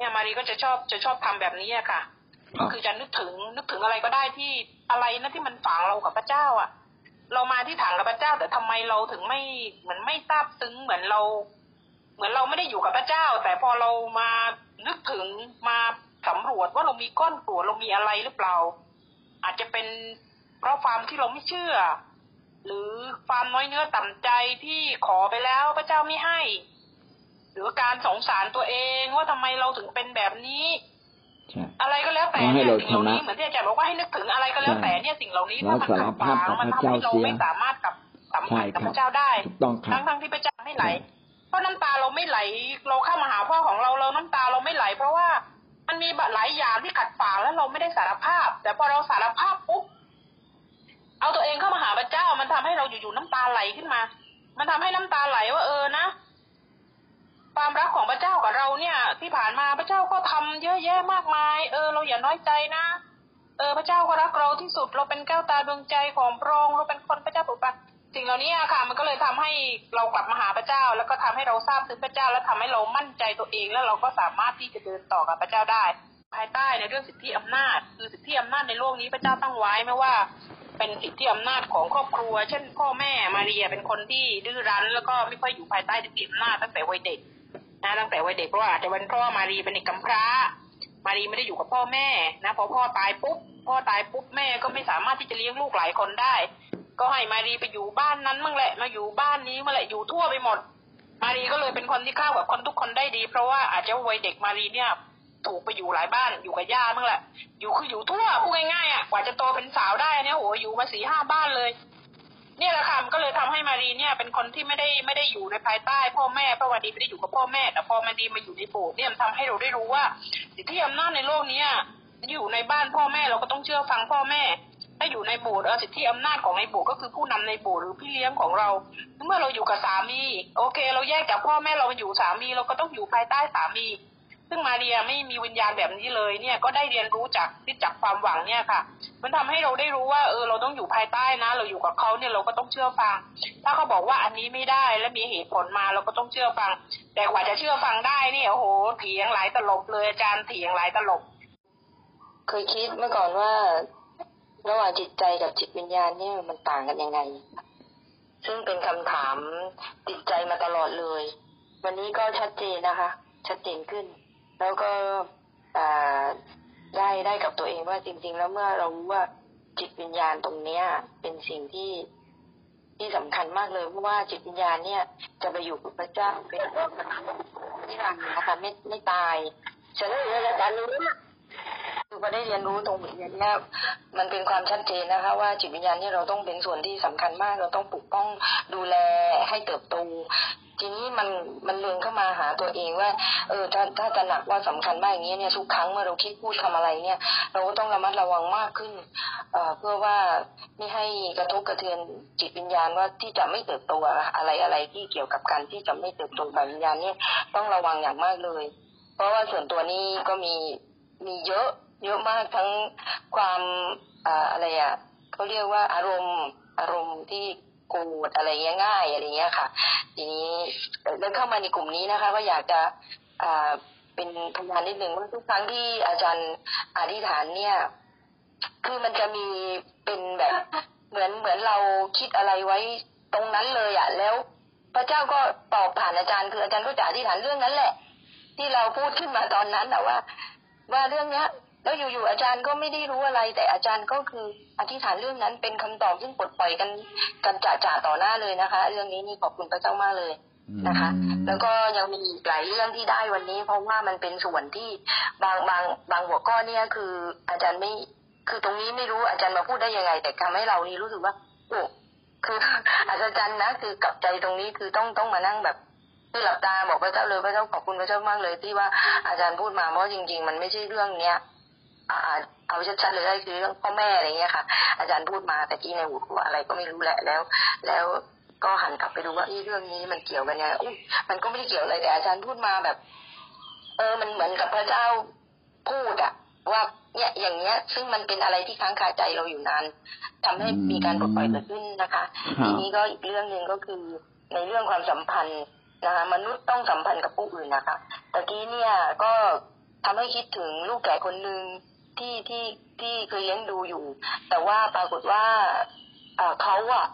เนี่ยมารีก็จะชอบจะชอบทำแบบนี้อะค่ะก็คือจะนึกถึงนึกถึงอะไรก็ได้ที่อะไรนะที่มันฝังเรากับพระเจ้า อะ เรามาที่ถังกับพระเจ้า แต่ทำไมเราถึงไม่เหมือนไม่ทราบซึ้งเหมือนเรา เหมือนเราไม่ได้อยู่กับพระเจ้า แต่พอเรามานึกถึงมาสำรวจว่าเรามีก้อนตัวเรามีอะไรหรือเปล่า อาจจะเป็นเพราะความที่เราไม่เชื่อ หรือความน้อยเนื้อต่ำใจที่ขอไปแล้วพระเจ้าไม่ให้ หรือการสงสารตัวเองว่าทำไมเราถึงเป็นแบบนี้ใช่อะไรก็แล้วแต่ให้เนี่ยเราสิ่งเหล่านี้ชนะเหมือนที่อาจารย์บอกว่าให้นึกถึงอะไรก็แล้วแต่เนี่ยสิ่งเหล่านี้เราถ้ามันขัดขวางสารภาพกับมันทำให้เราพระเจ้าเสียไม่สามารถกับสัมผัสกับใช่ครับพระเจ้าได้ถูกต้องครับทั้งทั้งๆที่พระเจ้าไม่ไหล เพราะน้ำตาเราไม่ไหล เราเข้ามาหาพ่อของเราเราน้ำตาเราไม่ไหล เพราะว่ามันมีหลายอย่างที่ขัดขวางแล้วเราไม่ได้สารภาพ แต่พอเราสารภาพปุ๊บเอาตัวเองเข้ามาหาพระเจ้า มันทำให้เราอยู่ๆน้ำตาไหลขึ้นมา มันทำให้น้ำตาไหลว่าเออนะ ความรักของพระเจ้ากับเราเนี่ย ที่ผ่านมาพระเจ้าก็ทำเยอะแยะมากมาย เออ เราอย่าน้อยใจนะ เออ พระเจ้าก็รักเราที่สุด เราเป็นแก้วตาดวงใจของพระองค์เราเป็นคนพระเจ้าปกปักสิ่งเหล่านี้ค่ะ มันก็เลยทำให้เรากลับมาหาพระเจ้า แล้วก็ทำให้เราทราบถึงพระเจ้า แล้วทำให้เรามั่นใจตัวเอง แล้วเราก็สามารถที่จะเดินต่อกับพระเจ้าได้ ภายใต้ในเรื่องสิทธิอำนาจ คือสิทธิอำนาจในโลกนี้พระเจ้าตั้งไว้ไม่ว่าเป็นสิทธิอำนาจของครอบครัว เช่น พ่อแม่มาเรียเป็นคนที่ดื้อรั้น แล้วก็ไม่ค่อยอยู่ภายใต้สิทธิอำนาจตั้งแต่วัยเด็ก นะตั้งแต่วัยเด็กเพราะว่าอาจจะเป็นเพราะว่ามารีเป็นเด็กกำพร้า มารีไม่ได้อยู่กับพ่อแม่นะพอพ่อตายปุ๊บพ่อตายปุ๊บแม่ก็ไม่สามารถที่จะเลี้ยงลูกหลายคนได้ ก็ให้มารีไปอยู่บ้านนั้นมั่งแหละมาอยู่บ้านนี้มาแหละอยู่ทั่วไปหมด มารีก็เลยเป็นคนที่เข้ากับคนทุกคนได้ดี เพราะว่าอาจจะวัยเด็กมารีเนี่ยถูกไปอยู่หลายบ้านอยู่กับย่ามั่งแหละอยู่คืออยู่ทั่วพูดง่ายๆอะกว่าจะโตเป็นสาวได้เนี่ยโหอยู่มาสี่ห้าบ้านเลย เนี่ยแหละค่ะมันก็เลยทำให้มารีเนี่ย เป็นคนที่ไม่ได้ไม่ได้อยู่ในภายใต้ พ่อแม่เพราะวันดีไม่ได้อยู่กับพ่อแม่ แต่พอมาดีมาอยู่ในโบสถ์เนี่ยมันทำให้เราได้รู้ว่าสิทธิอำนาจในโลกเนี้ยอยู่ในบ้านพ่อแม่เราก็ต้องเชื่อฟังพ่อแม่ ถ้าอยู่ในโบสถ์สิทธิอำนาจของในโบสถ์ก็คือผู้นำในโบสถ์หรือพี่เลี้ยงของเรา เมื่อเราอยู่กับสามี โอเค เราแยกจากพ่อแม่เรามาอยู่สามีเราก็ต้องอยู่ภายใต้สามี ซึ่งมาเรียไม่มีวิญญาณแบบนี้เลยเนี่ยก็ได้เรียนรู้จากที่จากความหวังเนี่ยค่ะ มันทำให้เราได้รู้ว่าเออเราต้องอยู่ภายใต้นะ เราอยู่กับเขาเนี่ยเราก็ต้องเชื่อฟัง ถ้าเขาบอกว่าอันนี้ไม่ได้และมีเหตุผลมาเราก็ต้องเชื่อฟัง แต่กว่าจะเชื่อฟังได้เนี่ยโอ้โหเถียงหลายตลบเลยอาจารย์เถียงหลายตลบเคยคิดเมื่อก่อนว่าระหว่างจิตใจกับจิตวิญญาณเนี่ยมันต่างกันยังไง ซึ่งเป็นคำถามติดใจมาตลอดเลย วันนี้ก็ชัดเจนนะคะ ชัดเจนขึ้น แล้วก็อ่าได้ได้กับตัวเองว่าจริง ๆ แล้วเมื่อเรารู้ว่าจิตวิญญาณตรงเนี้ย เป็นสิ่งที่ที่สำคัญมากเลยเพราะว่าจิตวิญญาณเนี่ย จะไปอยู่กับพระเจ้าเป็นนิรันดร์นะคะไม่ไม่ตายฉันเรียนอาจารย์รู้นะ คือพอได้เรียนรู้ตรงนี้เนี่ยมันเป็นความชัดเจนนะคะ ว่าจิตวิญญาณนี่เราต้องเป็นส่วนที่สำคัญมาก เราต้องปกป้องดูแลให้เติบโตทีนี้มันมันเลืองเข้ามาหาตัวเองว่า เออถ้าถ้าจะหนักว่าสำคัญมากอย่างเงี้ยเนี่ยทุกครั้งเมื่อเราคิดพูดทำอะไรเนี่ย เราก็ต้องระมัดระวังมากขึ้นเอ่อเพื่อว่าไม่ให้กระทบกระเทือนจิตวิญญาณว่าที่จะไม่เติบโตอะอะไรอะไรที่เกี่ยวกับการที่จะไม่เติบโตแบบวิญญาณเนี่ยต้องระวังอย่างมากเลย เพราะว่าส่วนตัวนี้ก็มีมีเยอะ เยอะมากทั้งความอ่าอะไรอะเขาเรียกว่าอารมณ์อารมณ์ที่โกรธอะไรเงี้ยง่ายอะไรเงี้ยค่ะ ทีนี้เอ่อเดินเข้ามาในกลุ่มนี้นะคะ ก็อยากจะอ่าเป็นพยานนิดหนึ่งว่าทุกครั้งที่อาจารย์อธิษฐานเนี่ย คือมันจะมีเป็นแบบเหมือนเหมือนเราคิดอะไรไว้ตรงนั้นเลยอะแล้วพระเจ้าก็ตอบผ่านอาจารย์ คืออาจารย์ก็จะอธิษฐานเรื่องนั้นแหละ ที่เราพูดขึ้นมาตอนนั้นนะว่า ว่าเรื่องเนี้ย แล้วอยู่ๆอาจารย์ก็ไม่ได้รู้อะไร แต่อาจารย์ก็คืออธิษฐานเรื่องนั้นเป็นคำตอบซึ่งปลดปล่อยกันกันจ่าๆต่อหน้าเลยนะคะ เรื่องนี้นี่ขอบคุณพระเจ้ามากเลยนะคะ แล้วก็ยังมีอีกหลายเรื่องที่ได้วันนี้ เพราะว่ามันเป็นส่วนที่บางบางบางหัวข้อเนี่ยคืออาจารย์ไม่คือตรงนี้ไม่รู้อาจารย์มาพูดได้ยังไง แต่ทำให้เรานี่รู้สึกว่าโอ้คืออาจารย์นะคือกลับใจตรงนี้คือต้องต้องมานั่งแบบคือหลับตาบอกพระเจ้าเลยพระเจ้าขอบคุณพระเจ้ามากเลย ที่ว่าอาจารย์พูดมาเพราะจริง ๆ มันไม่ใช่เรื่องเนี้ยอ่า เอาชัดๆเลยก็คือเรื่องพ่อแม่อะไรเงี้ยค่ะ อาจารย์พูดมาแต่กี้ในหัวอะไรก็ไม่รู้แหละแล้ว แล้วก็หันกลับไปดูว่าเอ้เรื่องนี้มันเกี่ยวกันยังไงอุ้ยมันก็ไม่ได้เกี่ยวอะไรแต่อาจารย์พูดมาแบบ เออมันเหมือนกับพระเจ้าพูดอะว่าเนี่ยอย่างเงี้ย ซึ่งมันเป็นอะไรที่ค้างคาใจเราอยู่นานทำให้มีการปลดปล่อยเกิดขึ้นนะคะครับทีนี้ก็อีกเรื่องหนึ่งก็คือในเรื่องความสัมพันธ์นะคะมนุษย์ต้องสัมพันธ์กับผู้อื่นนะคะตะกี้เนี่ยก็ทำให้คิดถึงลูกแก่คนหนึ่ง ที่ที่ที่เคยเลี้ยงดูอยู่ แต่ว่าปรากฏว่าเขาอะ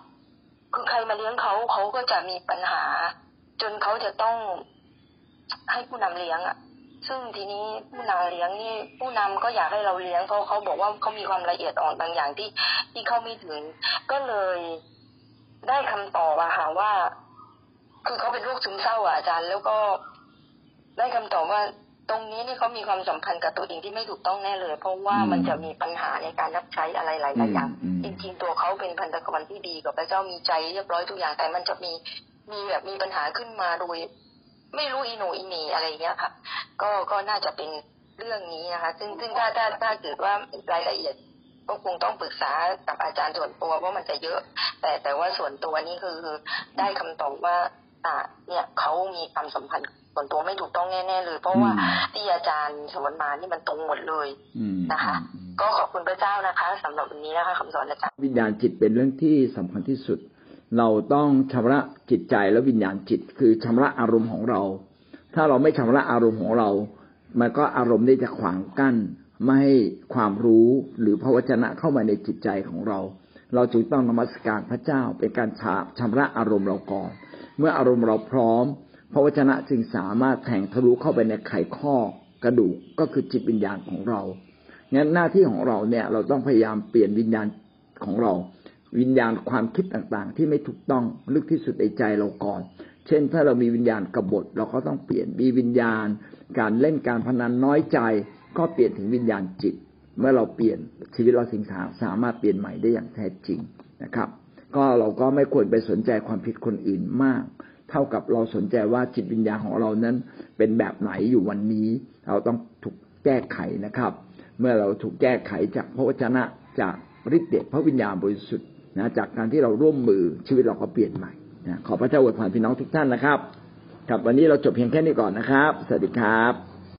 คือใครมาเลี้ยงเขาเขาก็จะมีปัญหา จนเขาจะต้องให้ผู้นำเลี้ยงอะซึ่งทีนี้ผู้นำเลี้ยงนี่ผู้นำก็อยากให้เราเลี้ยงเพราะเขาบอกว่าเขามีความละเอียดอ่อนบางอย่างที่ที่เขาไม่ถึง ก็เลยได้คำตอบอะค่ะว่า คือเขาเป็นโรคซึมเศร้าอะอาจารย์ แล้วก็ได้คำตอบว่า ตรงนี้นี่เขามีความสัมพันธ์กับตัวเองที่ไม่ถูกต้องแน่เลย เพราะว่ามันจะมีปัญหาในการรับใช้อะไรหลายๆอย่างอืมจริงๆตัวเขาเป็นพันธกรที่ดีกับพระเจ้ามีใจเรียบร้อยทุกอย่างแต่มันจะมีมีแบบมีปัญหาขึ้นมาโดย ไม่รู้อีโหนอีเหนีอะไรอย่างเงี้ยค่ะ ก็ก็น่าจะเป็นเรื่องนี้นะคะ ซึ่งซึ่งถ้าถ้าถ้าเกิดว่ารายละเอียดก็คงต้องปรึกษากับอาจารย์ส่วนตัวเพราะมันจะเยอะ แต่แต่ว่าส่วนตัวนี่คือคือได้คำตอบว่าอ่าเนี่ยเขามีความสัมพันธ์ ส่วนตัวไม่ถูกต้องแน่ๆเลย เพราะว่าอืมที่อาจารย์สอนมานี่มันตรงหมดเลยอืมนะคะอืมก็ขอบคุณพระเจ้านะคะสำหรับวันนี้นะคะคำสอนอาจารย์วิญญาณจิตเป็นเรื่องที่สำคัญที่สุด เราต้องชำระจิตใจและวิญญาณจิต คือชำระอารมณ์ของเรา ถ้าเราไม่ชำระอารมณ์ของเรา มันก็อารมณ์นี่จะขวางกั้น ไม่ให้ความรู้หรือพระวจนะเข้ามาในจิตใจของเรา เราจึงต้องนมัสการพระเจ้าเป็นการชาชำระอารมณ์เราก่อน เมื่ออารมณ์เราพร้อม พระวจนะจึงสามารถแทงทะลุเข้าไปในไขข้อกระดูกก็คือจิตวิญญาณของเรางั้นหน้าที่ของเราเนี่ยเราต้องพยายามเปลี่ยนวิญญาณของเรา วิญญาณความคิดต่างๆ ที่ไม่ถูกต้องลึกที่สุดในใจเราก่อน เช่น ถ้าเรามีวิญญาณกบฏเราก็ต้องเปลี่ยนมีวิญญาณ การเล่นการพนันน้อยใจ ก็เปลี่ยนถึงวิญญาณจิต เมื่อเราเปลี่ยนชีวิตเราสิงสาสามารถเปลี่ยนใหม่ได้อย่างแท้จริงนะครับ ก็เราก็ไม่ควรไปสนใจความผิดคนอื่นมาก เท่ากับเราสนใจว่าจิตวิญญาณของเรานั้นเป็นแบบไหนอยู่วันนี้ เราต้องถูกแก้ไขนะครับ เมื่อเราถูกแก้ไขจากพระวจนะจากฤทธิ์เดชพระวิญญาณบริสุทธิ์นะจากการที่เราร่วมมือชีวิตเราก็เปลี่ยนใหม่นะขอพระเจ้าอวยพรพี่น้องทุกท่านนะครับครับวันนี้เราจบเพียงแค่นี้ก่อนนะครับ สวัสดีครับ